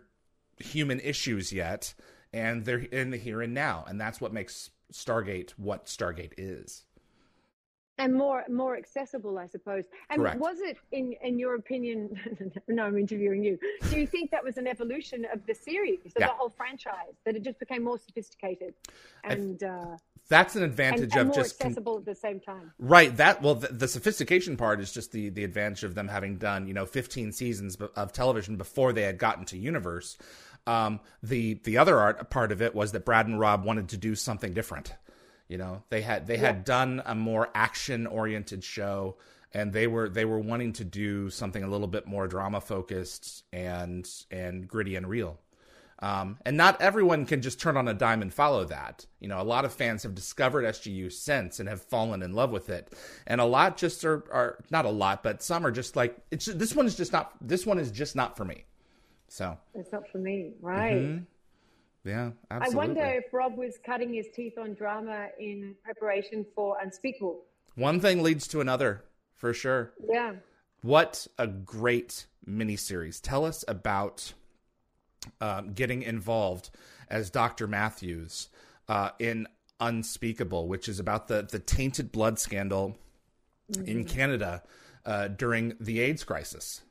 human issues yet, and they're in the here and now, and that's what makes Stargate what Stargate is and more more accessible i suppose and Correct. was it in in your opinion (laughs) no i'm interviewing you do you think that was an evolution of the series of yeah. the whole franchise that it just became more sophisticated and uh, that's an advantage and, and of just accessible at the same time right that well the, the, sophistication part is just the the advantage of them having done you know 15 seasons of television before they had gotten to universe um, the the other art part of it was that brad and rob wanted to do something different you know, they had they yeah. had done a more action oriented show and they were they were wanting to do something a little bit more drama focused and and gritty and real. Um, and not everyone can just turn on a dime and follow that. You know, a lot of fans have discovered SGU since and have fallen in love with it, and a lot just are, are not a lot, but some are just like it's. This one is just not. This one is just not for me. So it's not for me, right? Mm-hmm. Yeah, absolutely. I wonder if Rob was cutting his teeth on drama in preparation for Unspeakable. One thing leads to another, for sure. Yeah. What a great miniseries. Tell us about um, getting involved as Dr. Matthews uh, in Unspeakable, which is about the, the tainted blood scandal mm-hmm. in Canada uh, during the AIDS crisis.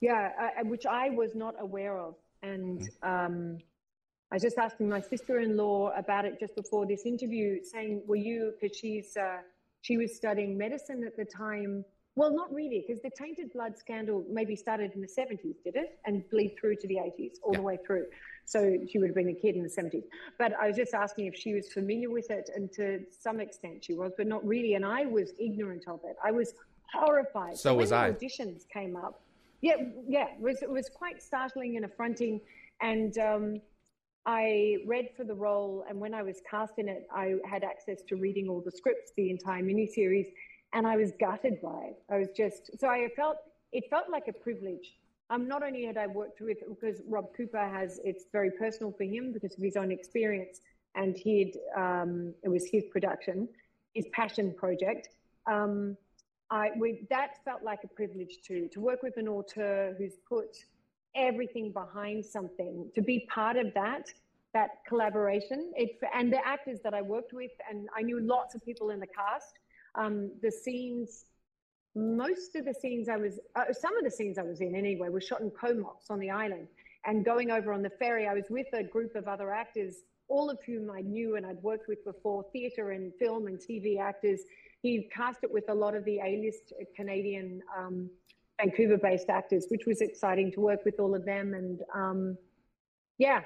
Yeah, uh, which I was not aware of. And mm-hmm. um, I was just asking my sister-in-law about it just before this interview, saying, "Were you?" Because she's uh, she was studying medicine at the time. Well, not really, because the tainted blood scandal maybe started in the 70s, did it? And bleed through to the 80s, all yeah. the way through. So she would have been a kid in the 70s. But I was just asking if she was familiar with it, and to some extent she was, but not really. And I was ignorant of it. I was horrified. So, so was I. Auditions came up. Yeah, yeah, it was, it was quite startling and affronting. And um, I read for the role, and when I was cast in it, I had access to reading all the scripts, the entire miniseries, and I was gutted by it. I was just so I felt it felt like a privilege. Um, not only had I worked with because Rob Cooper has it's very personal for him because of his own experience, and he'd um, it was his production, his passion project. Um, I we, that felt like a privilege too to work with an auteur who's put everything behind something. To be part of that that collaboration it, and the actors that i worked with and i knew lots of people in the cast um, the scenes most of the scenes i was uh, some of the scenes i was in anyway were shot in comox on the island. And going over on the ferry i was with a group of other actors all of whom i knew and i'd worked with before theatre and film and tv actors. He cast it with a lot of the a-list canadian um, Vancouver based actors, which was exciting to work with all of them. And um, yeah,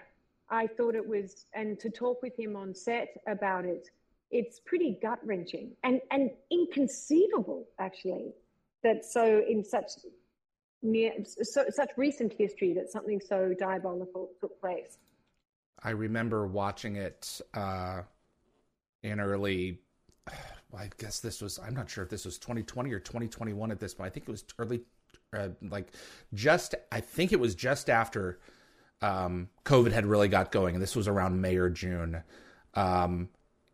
I thought it was, and to talk with him on set about it, it's pretty gut wrenching and, and inconceivable, actually, that so in such near so, such recent history that something so diabolical took place. I remember watching it uh, in early. (sighs) I guess this was. I'm not sure if this was 2020 or 2021 at this point. I think it was early, uh, like just. I think it was just after um, COVID had really got going, and this was around May or June. Um,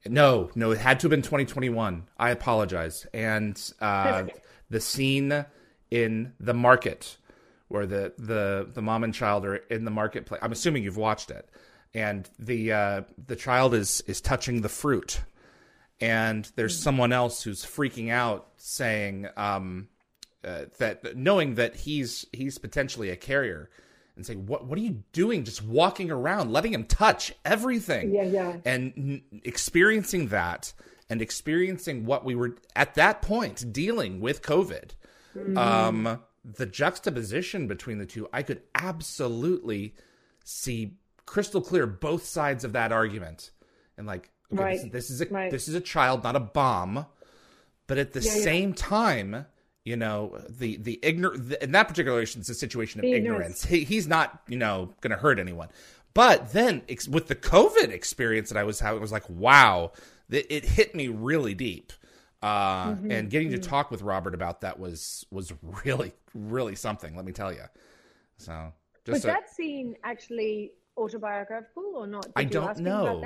no, no, it had to have been 2021. I apologize. And uh, the scene in the market where the the the mom and child are in the marketplace. I'm assuming you've watched it, and the uh, the child is is touching the fruit, and there's someone else who's freaking out, saying um, uh, that knowing that he's he's potentially a carrier, and saying, "What what are you doing? Just walking around, letting him touch everything." Yeah, yeah. And n- experiencing that, and experiencing what we were at that point dealing with COVID. Mm-hmm. Um, the juxtaposition between the two, I could absolutely see crystal clear both sides of that argument, and like, okay, right. this, this, is a right. this is a child, not a bomb, but at the Yeah, yeah. same time you know the the ignorant in that particular situation it's a situation of The ignorance ignorance. he, he's not you know going to hurt anyone but then ex- with the covid experience that i was having it was like wow it, it hit me really deep uh Mm-hmm, and getting to talk with robert about that was was really really something let me tell you so Was just a- that scene actually autobiographical or not? Did I you don't ask him about know.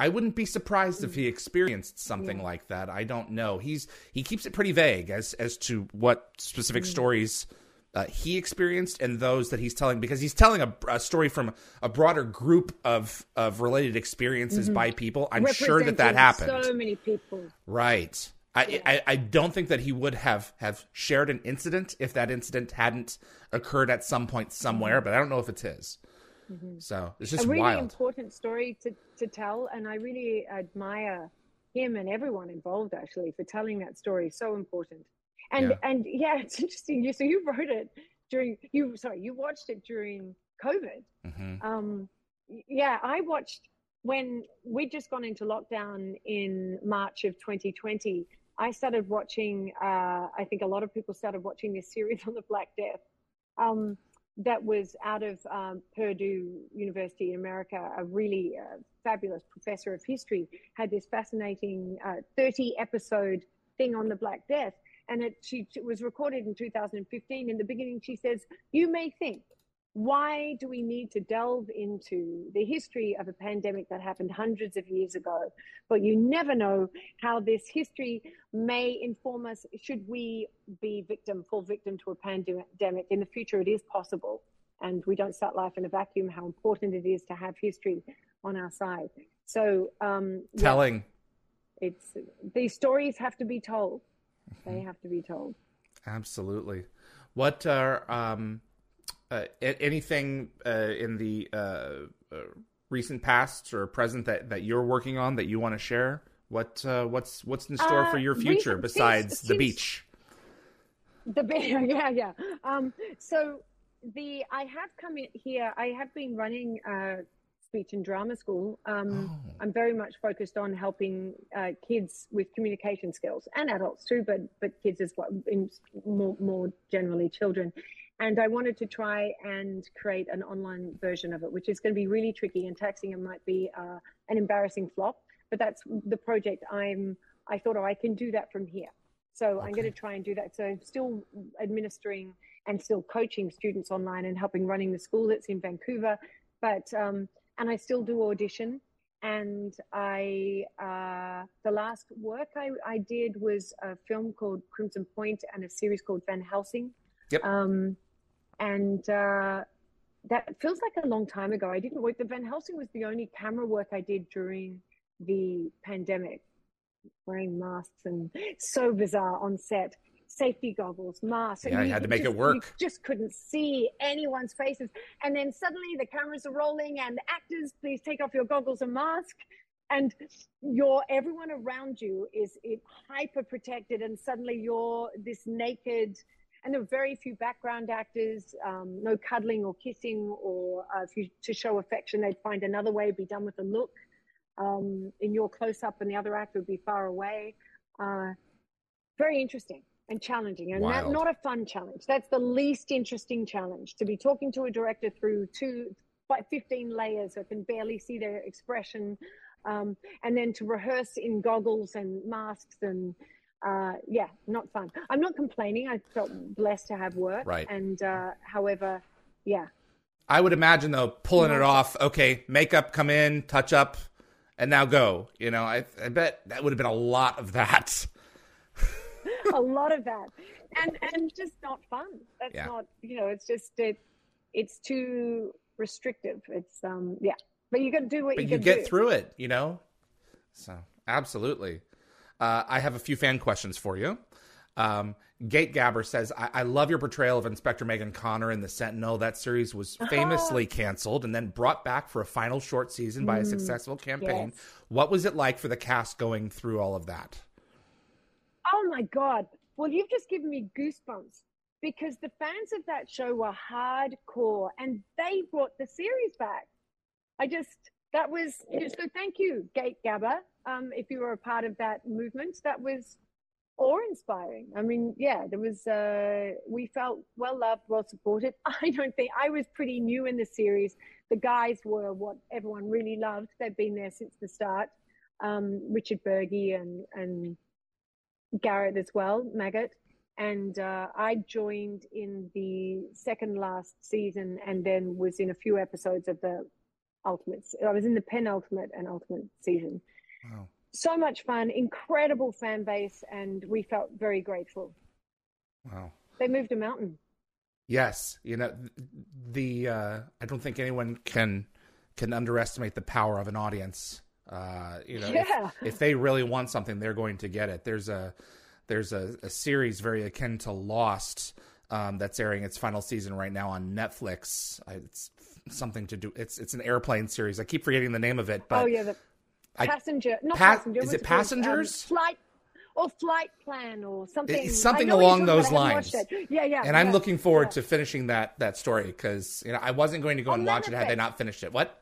I wouldn't be surprised if he experienced something Yeah. like that. I don't know. He's he keeps it pretty vague as as to what specific Mm. stories uh, he experienced and those that he's telling because he's telling a, a story from a broader group of of related experiences by people. I'm sure that that Mm-hmm. Happened. So many people. Right. I, I I don't think that he would have have shared an incident if that incident hadn't occurred at some point somewhere, but I don't know if it's his. So it's just Mm-hmm. a really wild. important story to, to tell and i really admire him and everyone involved actually for telling that story so important and Yeah. and yeah it's interesting you so you wrote it during you sorry you watched it during covid hmm um yeah i watched when we'd just gone into lockdown in march of 2020 i started watching uh, i think a lot of people started watching this series (laughs) on the black death um, that was out of um, purdue university in america a really uh, fabulous professor of history had this fascinating uh, 30 episode thing on the black death. And it, she, it was recorded in 2015 in the beginning she says you may think why do we need to delve into the history of a pandemic that happened hundreds of years ago? But you never know how this history may inform us. Should we be victim, fall victim to a pandemic in the future? It is possible, and we don't start life in a vacuum. How important it is to have history on our side. So, um, yeah, Telling. it's these stories have to be told. They have to be told. Absolutely. What are um, uh, anything uh, in the uh, uh, recent past or present that, that you're working on that you want to share? What uh, what's what's in store Uh, for your future besides the beach? The bear, (laughs) yeah, yeah. Um, so the I have come in here. I have been running a speech and drama school. Um, Oh. I'm very much focused on helping uh, kids with communication skills and adults too, but but kids as well, in more more generally children. And I wanted to try and create an online version of it, which is going to be really tricky and taxing and might be uh, an embarrassing flop. But that's the project I'm. I thought, oh, I can do that from here. So I'm going to try and do that. So I'm still administering and still coaching students online and helping running the school that's in Vancouver. But um, and I still do audition. And I uh, the last work I, I did was a film called Crimson Point and a series called Van Helsing. Yep. Um, and uh, that feels like a long time ago. I didn't work. The Van Helsing was the only camera work I did during the pandemic wearing masks and (gasps) so bizarre on set. Safety goggles, masks. and Yeah, you had to make it work. You just couldn't see anyone's faces. And then suddenly the cameras are rolling and actors, please take off your goggles and mask. And your everyone around you is hyper protected, and suddenly you're this naked. And there were very few background actors, um, no cuddling or kissing, or uh, if you, to show affection, they'd find another way, be done with a look um, in your close up, and the other actor would be far away. Uh, very interesting. and challenging and that, not a fun challenge that's the least interesting challenge to be talking to a director through two by 15 layers i can barely see their expression um, and then to rehearse in goggles and masks and uh, yeah not fun i'm not complaining i felt blessed to have work right and uh, however yeah i would imagine though pulling it off okay makeup come in touch up and now go you know i, I bet that would have been a lot of that a (laughs) lot of that, and and just not fun. That's yeah. not you know. It's just it. It's too restrictive. It's um yeah. But you got to do what but you, you get do. through it. You know. So absolutely. Uh, I have a few fan questions for you. Um, Gate Gabber says, I-, I-, love your portrayal of Inspector Megan Connor in The Sentinel. That series was uh-huh. famously canceled and then brought back for a final short season by mm, a successful campaign. Yes. What was it like for the cast going through all of that? Oh my God. Well, you've just given me goosebumps because the fans of that show were hardcore and they brought the series back. I just, that was, so thank you, Gate Gabber. Um, if you were a part of that movement, that was awe inspiring. I mean, yeah, there was, uh, we felt well loved, well supported. (laughs) I don't think, I was pretty new in the series. The guys were what everyone really loved. They've been there since the start. Um, Richard Burgi and, and Garett as well, Maggart. And uh, I joined in the second last season and then was in a few episodes of the Ultimate. I was in the penultimate and Ultimate season. Wow. So much fun, incredible fan base, and we felt very grateful. Wow. They moved a mountain. Yes, you know the. Uh, I don't think anyone can can underestimate the power of an audience uh, you know, yeah. if, if, they really want something, they're going to get it. There's a there's a, a series very akin to Lost um, that's airing its final season right now on Netflix. It's something to do. It's it's an airplane series. I keep forgetting the name of it, but oh yeah, the passenger, I, not pa- passenger. Is it passengers? Um, flight or flight plan or something. It's something along those lines. Yeah, yeah. And yeah, I'm looking forward yeah. to finishing that that story because you know I wasn't going to go and watch it had they not finished it. What?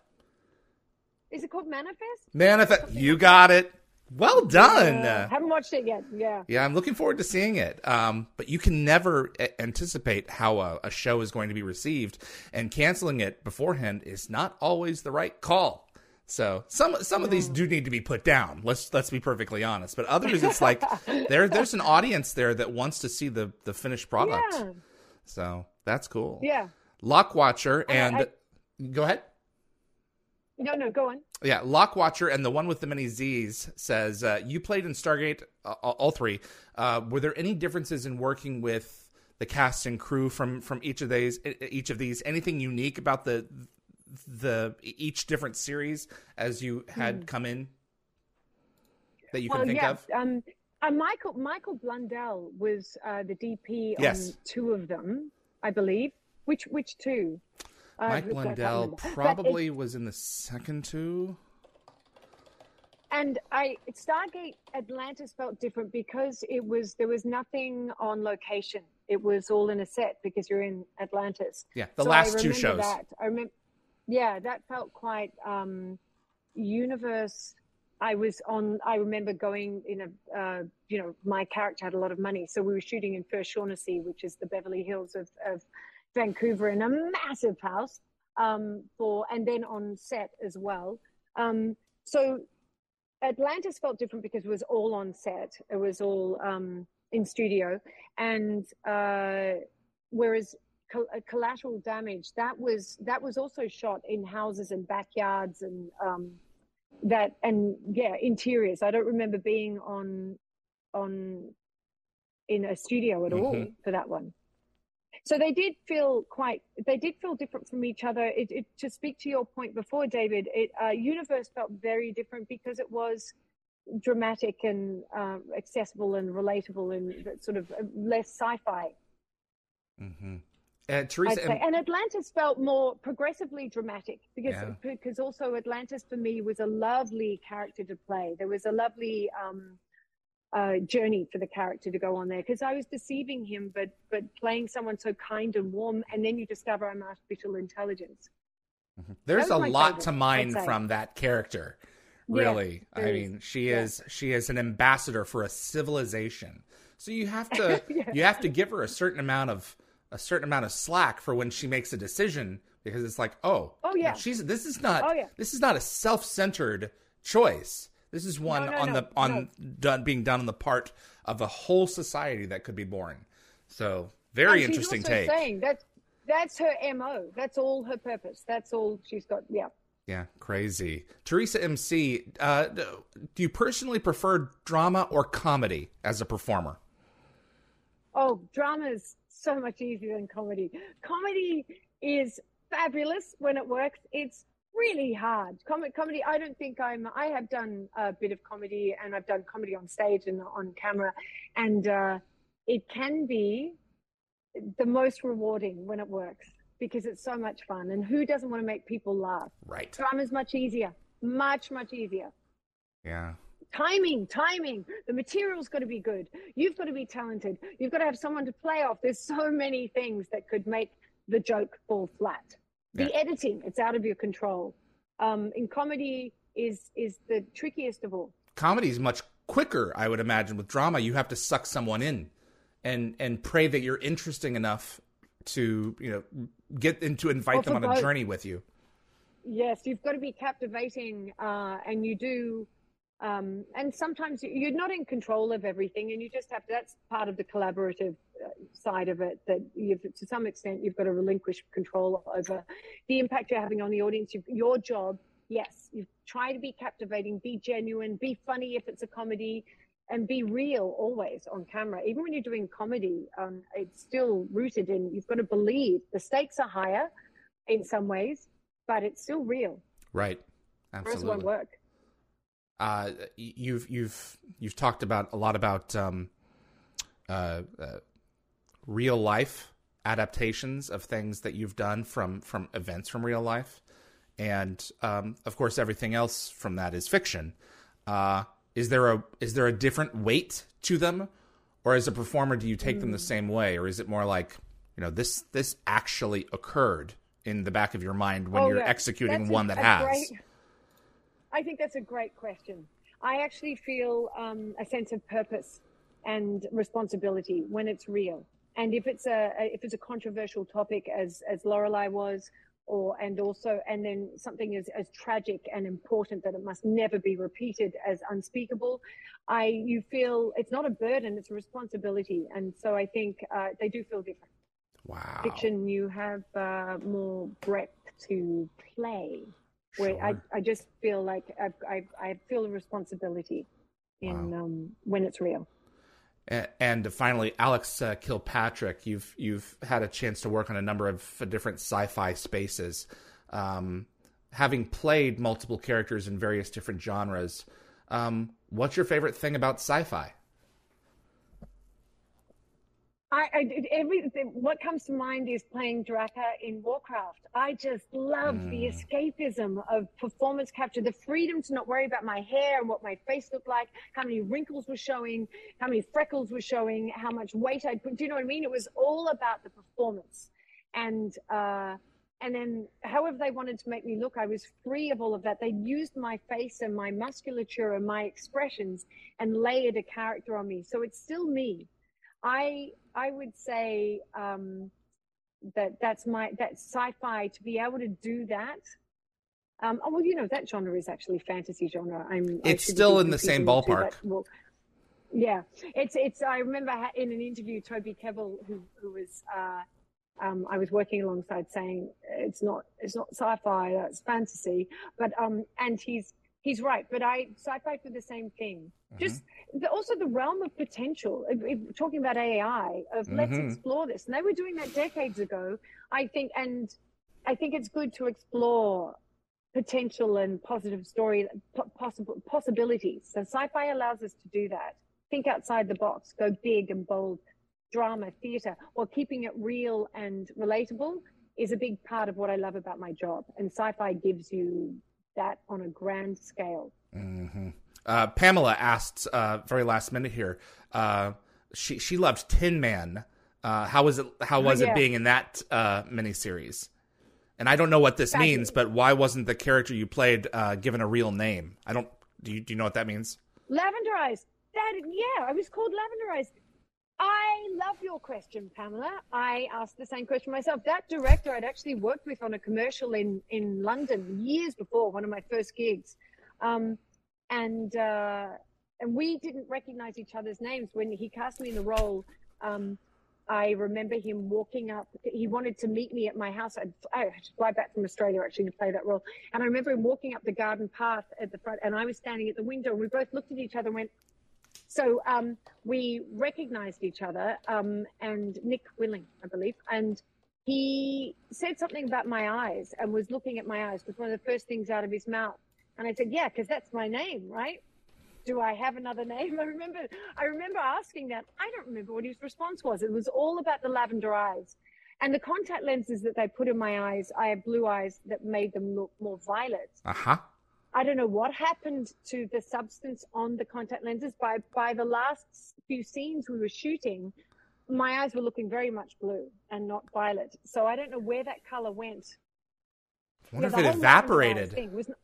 Is it called Manifest? Manifest. You got it. Well done. Uh, haven't watched it yet. Yeah. Yeah, I'm looking forward to seeing it. Um, but you can never a- anticipate how a, a, show is going to be received, and canceling it beforehand is not always the right call. So some some of these do need to be put down. Let's let's be perfectly honest. But others, it's like (laughs) there there's an audience there that wants to see the the finished product. Yeah. So that's cool. Yeah. Lock Watcher and I, I, go ahead. No, no, go on. Yeah, Lock Watcher and the one with the many Z's says uh, you played in Stargate, uh, all three. Uh, were there any differences in working with the cast and crew from from each of these? Each of these, anything unique about the the each different series as you had mm. come in that you well, can think yeah, of? Um, uh, Michael Michael Blundell was uh, the DP yes. on two of them, I believe. Which which two? Mike Blundell probably it, was in the second two. And I Stargate Atlantis felt different because it was there was nothing on location. It was all in a set because you're in Atlantis. Yeah, the so last two shows. That. I remember. Yeah, that felt quite um, universe. I was on. I remember going in a. Uh, you know, my character had a lot of money, so we were shooting in First Shaughnessy, which is the Beverly Hills of, of Vancouver in a massive house um, for, and then on set as well. Um, so Atlantis felt different because it was all on set. It was all um, in studio, and uh, whereas uh, collateral damage that was that was also shot in houses and backyards and um, that and yeah interiors. I don't remember being on on in a studio at mm-hmm. all for that one so they did feel quite they did feel different from each other it, it, to speak to your point before david it uh, universe felt very different because it was dramatic and uh, accessible and relatable and sort of uh, less sci-fi mm-hmm. And Teresa, and Atlantis felt more progressively dramatic because yeah. because also Atlantis for me was a lovely character to play. There was a lovely um, uh, journey for the character to go on there because I was deceiving him, but but playing someone so kind and warm, and then you discover I'm artificial intelligence. Mm-hmm. There's a lot favorite, to mine from that character. Really, yeah, I mean, she yeah. is she is an ambassador for a civilization. So you have to (laughs) yeah. you have to give her a certain amount of a certain amount of slack for when she makes a decision because it's like, oh, oh yeah, she's this is not oh, yeah. this is not a self centered choice. This is one no, no, on no, the on done being done on the part of a whole society that could be boring. So very and interesting she's also take. Saying that that's her mo. That's all her purpose. That's all she's got. Yeah. Yeah, crazy. Teresa MC, uh, do you personally prefer drama or comedy as a performer? Oh, drama is so much easier than comedy. Comedy is fabulous when it works. It's really hard. Com- comedy, I don't think I'm, I have done a bit of comedy and I've done comedy on stage and on camera. And uh, it can be the most rewarding when it works because it's so much fun. And who doesn't want to make people laugh? Right. Drama's much easier, much, much easier. Yeah. Timing, timing. The material's got to be good. You've got to be talented. You've got to have someone to play off. There's so many things that could make the joke fall flat. The yeah. editing, it's out of your control. Um, in comedy is is the trickiest of all. Comedy is much quicker, I would imagine. With drama, you have to suck someone in and and pray that you're interesting enough to you know get and to invite them on a journey with you. Yes, you've got to be captivating, uh, and you do. Um, and sometimes you're not in control of everything, and you just have to. That's part of the collaborative side of it. That you've, to some extent, you've got to relinquish control over the impact you're having on the audience. Your job, yes, you try to be captivating, be genuine, be funny if it's a comedy, and be real always on camera. Even when you're doing comedy, um, it's still rooted in you've got to believe the stakes are higher in some ways, but it's still real. Right. Absolutely. won't work. Uh, you've you've you've talked about a lot about um, uh, uh, real life adaptations of things that you've done from from events from real life, and um, of course everything else from that is fiction. Uh, is there a is there a different weight to them or as a performer do you take mm. them the same way or is it more like you know this this actually occurred in the back of your mind when oh, you're yeah. executing that's one a, that has great, i think that's a great question i actually feel um, a sense of purpose and responsibility when it's real and if it's a, if it's a controversial topic as as lorelei was or and also and then something as, as tragic and important that it must never be repeated as unspeakable i you feel it's not a burden it's a responsibility. And so i think uh, they do feel different. Wow. Fiction you have uh, more breadth to play. Where. I, I just feel like I, I, I feel a responsibility in wow. um, when it's real and finally, Alex uh, Kilpatrick, you've you've had a chance to work on a number of different sci-fi spaces. Um, having played multiple characters in various different genres, um, what's your favorite thing about sci-fi? I, I every what comes to mind is playing Draka in Warcraft. I just love mm. the escapism of performance capture, the freedom to not worry about my hair and what my face looked like, how many wrinkles were showing, how many freckles were showing, how much weight I'd put. Do you know what I mean? It was all about the performance, and uh, and then however they wanted to make me look, I was free of all of that. They used my face and my musculature and my expressions and layered a character on me, so it's still me I I would say um, that that's my that sci-fi to be able to do that. Um, oh, well, you know that genre is actually fantasy genre. I'm. It's still in the same ballpark. well, yeah, it's it's. I remember in an interview, Toby Kebbell, who who was. Uh, um, I was working alongside saying it's not it's not sci-fi, that's fantasy, but um, and he's he's right. But I sci-fi for the same thing. Mm-hmm. Just the, also the realm of potential. If, if, talking about AI, of mm-hmm. let's explore this, and they were doing that decades ago. I think, and I think it's good to explore potential and positive story possible possibilities. So sci-fi allows us to do that. Think outside the box, go big and bold. Drama, theater, while keeping it real and relatable is a big part of what I love about my job. And sci-fi gives you that on a grand scale. Mm-hmm. Uh, Pamela asked, uh, very last minute here. Uh, she she loved Tin Man. Uh, how was it? How was yeah. it being in that uh, miniseries? And I don't know what this means, but why wasn't the character you played uh, given a real name? I don't. Do you do you know what that means? Lavender Eyes. That yeah, I was called Lavender Eyes. I love your question, Pamela. I asked the same question myself. That director I'd actually worked with on a commercial in, in London years before, one of my first gigs. Um, and, uh, and we didn't recognize each other's names. When he cast me in the role, um, I remember him walking up. He wanted to meet me at my house. I'd, I had to fly back from Australia actually to play that role. And I remember him walking up the garden path at the front, and I was standing at the window. And we both looked at each other and went, so um, we recognized each other, um, and Nick Willing, I believe, and he said something about my eyes and was looking at my eyes. was one of the first things out of his mouth. And I said, "Yeah, because that's my name, right? Do I have another name?" (laughs) I remember, I remember asking that. I don't remember what his response was. It was all about the lavender eyes. And the contact lenses that they put in my eyes, I have blue eyes that made them look more violet. Uh huh. I don't know what happened to the substance on the contact lenses. By by the last few scenes we were shooting, my eyes were looking very much blue and not violet. So I don't know where that color went. I wonder if it evaporated. Thing was not,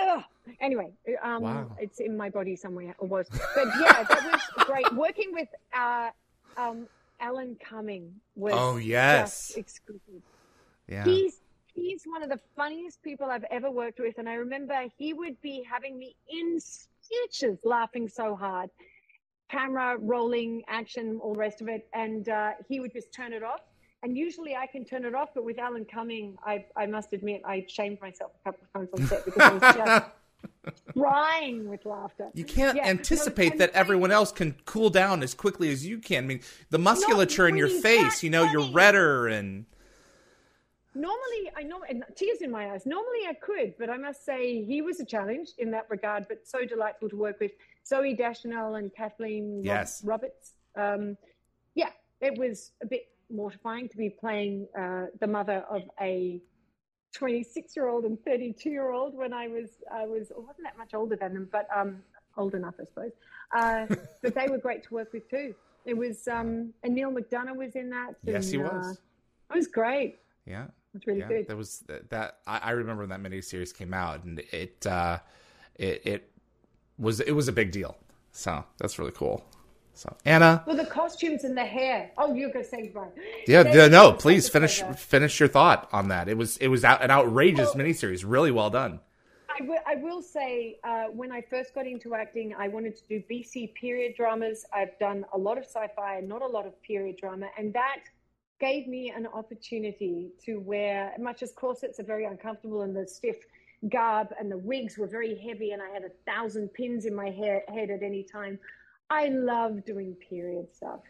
Ugh. Anyway, um, Wow. it's in my body somewhere, or was. But yeah, that was great. Working with uh, um, Alan Cumming was Oh, yes. exquisite. Yeah. He's he's one of the funniest people I've ever worked with, and I remember he would be having me in stitches, laughing so hard, camera rolling, action, all the rest of it, and uh, he would just turn it off. And usually I can turn it off, but with Alan Cumming, I, I must admit I shamed myself a couple of times on set because I was just (laughs) crying with laughter. You can't Yeah, anticipate that everyone else can cool down as quickly as you can. I mean, the musculature in your face, you know, you're redder and Normally, I know tears in my eyes. Normally, I could, but I must say he was a challenge in that regard. But so delightful to work with Zooey Deschanel and Kathleen Yes. Roberts. Um, yeah, it was a bit mortifying to be playing uh, the mother of a 26 year old and 32 year old when I was I was I wasn't that much older than them, but um, old enough, I suppose. Uh, (laughs) but they were great to work with too. It was um, and Neal McDonough was in that. yes, he was. Uh, it was great. yeah. It was really yeah, good. That was that. that I, I remember when that miniseries came out, and it uh, it it was it was a big deal. So that's really cool. So Anna, Well, the costumes and the hair. Oh, you're going to say goodbye. yeah, no, please finish finish your thought on that. It was it was out, an outrageous Well- miniseries, really well done. I will, say, uh, when I first got into acting, I wanted to do BC period dramas. I've done a lot of sci-fi and not a lot of period drama, and that gave me an opportunity to wear, much as corsets are very uncomfortable and the stiff garb and the wigs were very heavy, and I had a thousand pins in my hair, head at any time. I love doing period stuff.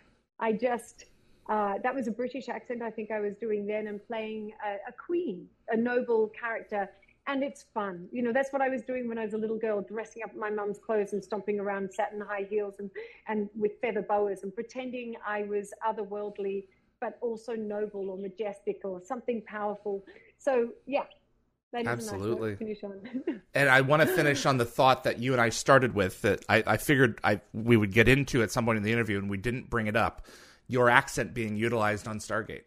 I just uh, that was a British accent I think I was doing then and playing a, a queen, a noble character. And it's fun. You know, that's what I was doing when I was a little girl, dressing up in my mum's clothes and stomping around satin high heels and, and with feather boas and pretending I was otherworldly, but also noble or majestic or something powerful. So, yeah. That is a nice Absolutely. (laughs) And I want to finish on the thought that you and I started with that I, I figured I we would get into at some point in the interview, and we didn't bring it up. Your accent being utilized on Stargate.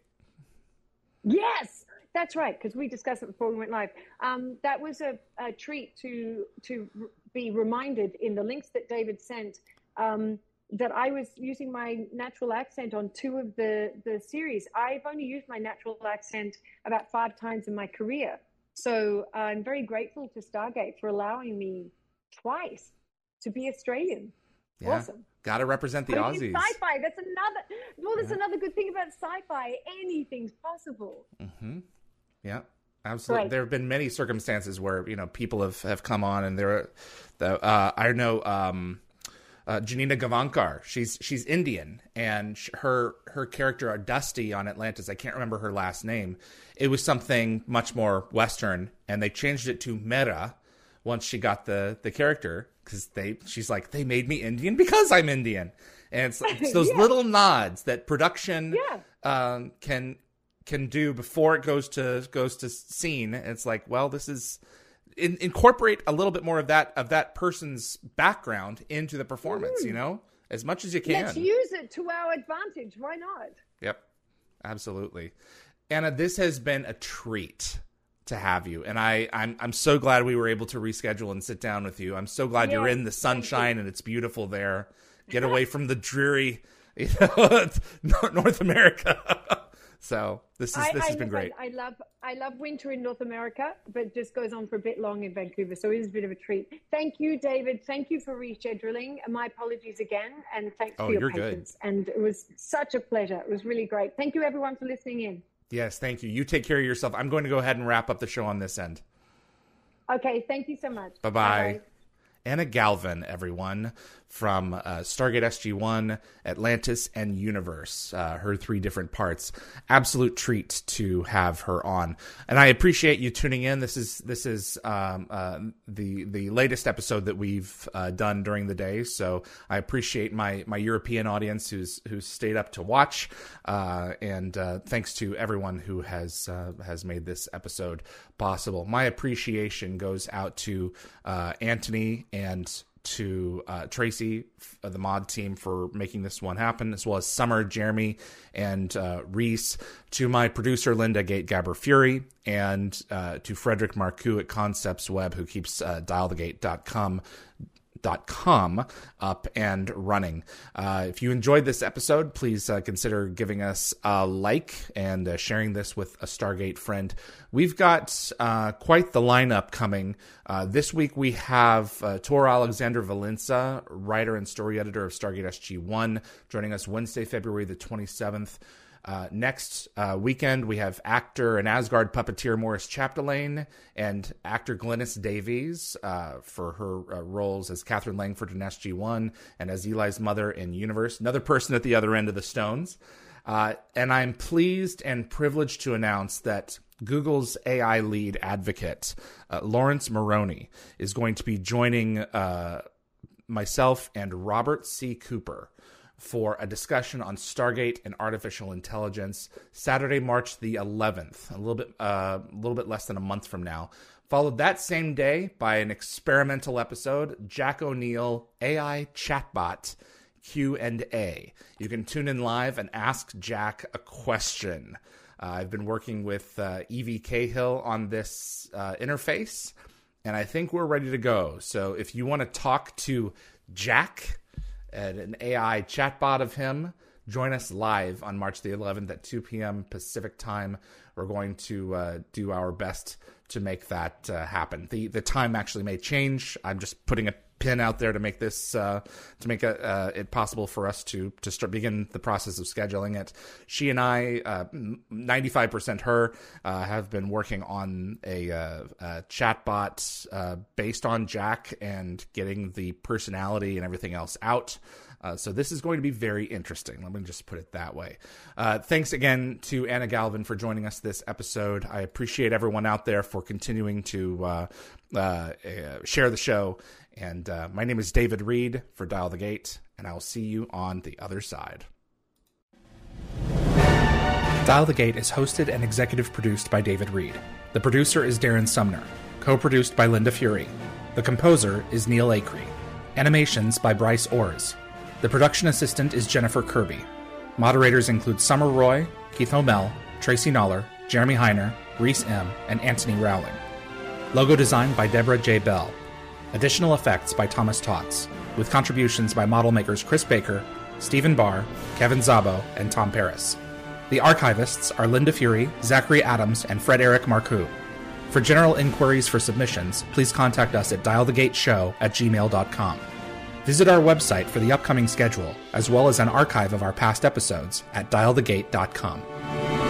Yes, that's right. Because we discussed it before we went live. Um, that was a, a treat to to be reminded in the links that David sent um, that I was using my natural accent on two of the the series. I've only used my natural accent about five times in my career, so I'm very grateful to Stargate for allowing me twice to be Australian. Yeah. Awesome. Got to represent the I Aussies. Sci-fi. That's another. Well, that's Yeah. another good thing about sci-fi. Anything's possible. Mm-hmm. Yeah, absolutely. Right. There have been many circumstances where you know people have, have come on, and there, Are, the uh, I know um, uh, Janina Gavankar. She's she's Indian, and sh- her her character Dusty on Atlantis. I can't remember her last name. It was something much more Western, and they changed it to Mehra once she got the the character because they she's like they made me Indian because I'm Indian, and it's, it's (laughs) those Yeah. little nods that production Yeah. um, can can do before it goes to goes to scene. It's like, well, this is in, incorporate a little bit more of that of that person's background into the performance. You mm. know, as much as you can. Let's use it to our advantage. Why not? Yep, absolutely. Anna, this has been a treat to have you, and I I'm I'm so glad we were able to reschedule and sit down with you. I'm so glad you're in the sunshine and it's beautiful there. Get (laughs) away from the dreary you know, (laughs) North America. (laughs) so this is I, this I, has been great. I, I love I love winter in North America, but just goes on for a bit long in Vancouver, so it is a bit of a treat. Thank you, David. Thank you for rescheduling. My apologies again, and thanks Oh, for your you're good. patience. And it was such a pleasure. It was really great. Thank you, everyone, for listening in. Yes, thank you. You take care of yourself. I'm going to go ahead and wrap up the show on this end. Okay, thank you so much. Bye bye. Anna Galvin, everyone, from uh, Stargate SG 1, Atlantis, and Universe, uh, her three different parts. Absolute treat to have her on. And I appreciate you tuning in. This is this is um, uh, the the latest episode that we've uh, done during the day. So I appreciate my my European audience who's who's stayed up to watch. Uh, and uh, thanks to everyone who has has made this episode possible. My appreciation goes out to Anthony and to uh, Tracy, f- the mod team, for making this one happen, as well as Summer, Jeremy, and uh, Reese. To my producer, Linda Gate Gabber Fury, and uh, to Frederick Marcoux at Concepts Web, who keeps uh, dialthegate.com dot com up and running. Uh, if you enjoyed this episode, please uh, consider giving us a like and uh, sharing this with a Stargate friend. We've got uh, quite the lineup coming. Uh, this week we have uh, Tor Alexander Valenza, writer and story editor of Stargate SG1, joining us Wednesday, February the 27th. Uh, next uh, weekend, we have actor and Asgard puppeteer Morris Chapdelaine and actor Glynis Davies uh, for her uh, roles as Catherine Langford in SG1 and as Eli's mother in Universe. Another person at the other end of the Stones. Uh, and I'm pleased and privileged to announce that Google's AI lead advocate, uh, Laurence Moroney, is going to be joining myself and Robert C. Cooper for a discussion on Stargate and artificial intelligence Saturday, March the 11th, a little bit uh, a little bit less than a month from now. Followed that same day by an experimental episode, Jack O'Neill AI chatbot Q&A. You can tune in live and ask Jack a question. Uh, I've been working with uh, Evie Cahill on this uh, interface, and I think we're ready to go. So if you want to talk to Jack, an AI chatbot of him. Join us live on March the 11th at 2 p.m. Pacific time. We're going to uh, do our best to make that uh, happen. the The time actually may change. I'm just putting a pin out there to make this uh, to make a, uh, it possible for us to to start begin the process of scheduling it. She and I, ninety five percent her, uh, have been working on a, uh, a chatbot uh, based on Jack and getting the personality and everything else out. Uh, so this is going to be very interesting. Let me just put it that way. Uh, thanks again to Anna Galvin for joining us this episode. I appreciate everyone out there for continuing to uh, uh, uh share the show. And uh, my name is David Reed for Dial the Gate, and I will see you on the other side. Dial the Gate is hosted and executive produced by David Reed. The producer is Darren Sumner, co produced by Linda Fury. The composer is Neil Acree. Animations by Bryce Orrs. The production assistant is Jennifer Kirby. Moderators include Summer Roy, Keith O'Mell, Tracy Noller, Jeremy Heiner, Reese M., and Anthony Rowling. Logo design by Deborah J. Bell. Additional effects by Thomas Tots, with contributions by model makers Chris Baker, Stephen Barr, Kevin Zabo, and Tom Paris. The archivists are Linda Fury, Zachary Adams, and Frederick Marcoux. For general inquiries for submissions, please contact us at dialthegateshow at gmail.com. Visit our website for the upcoming schedule, as well as an archive of our past episodes at dialthegate.com.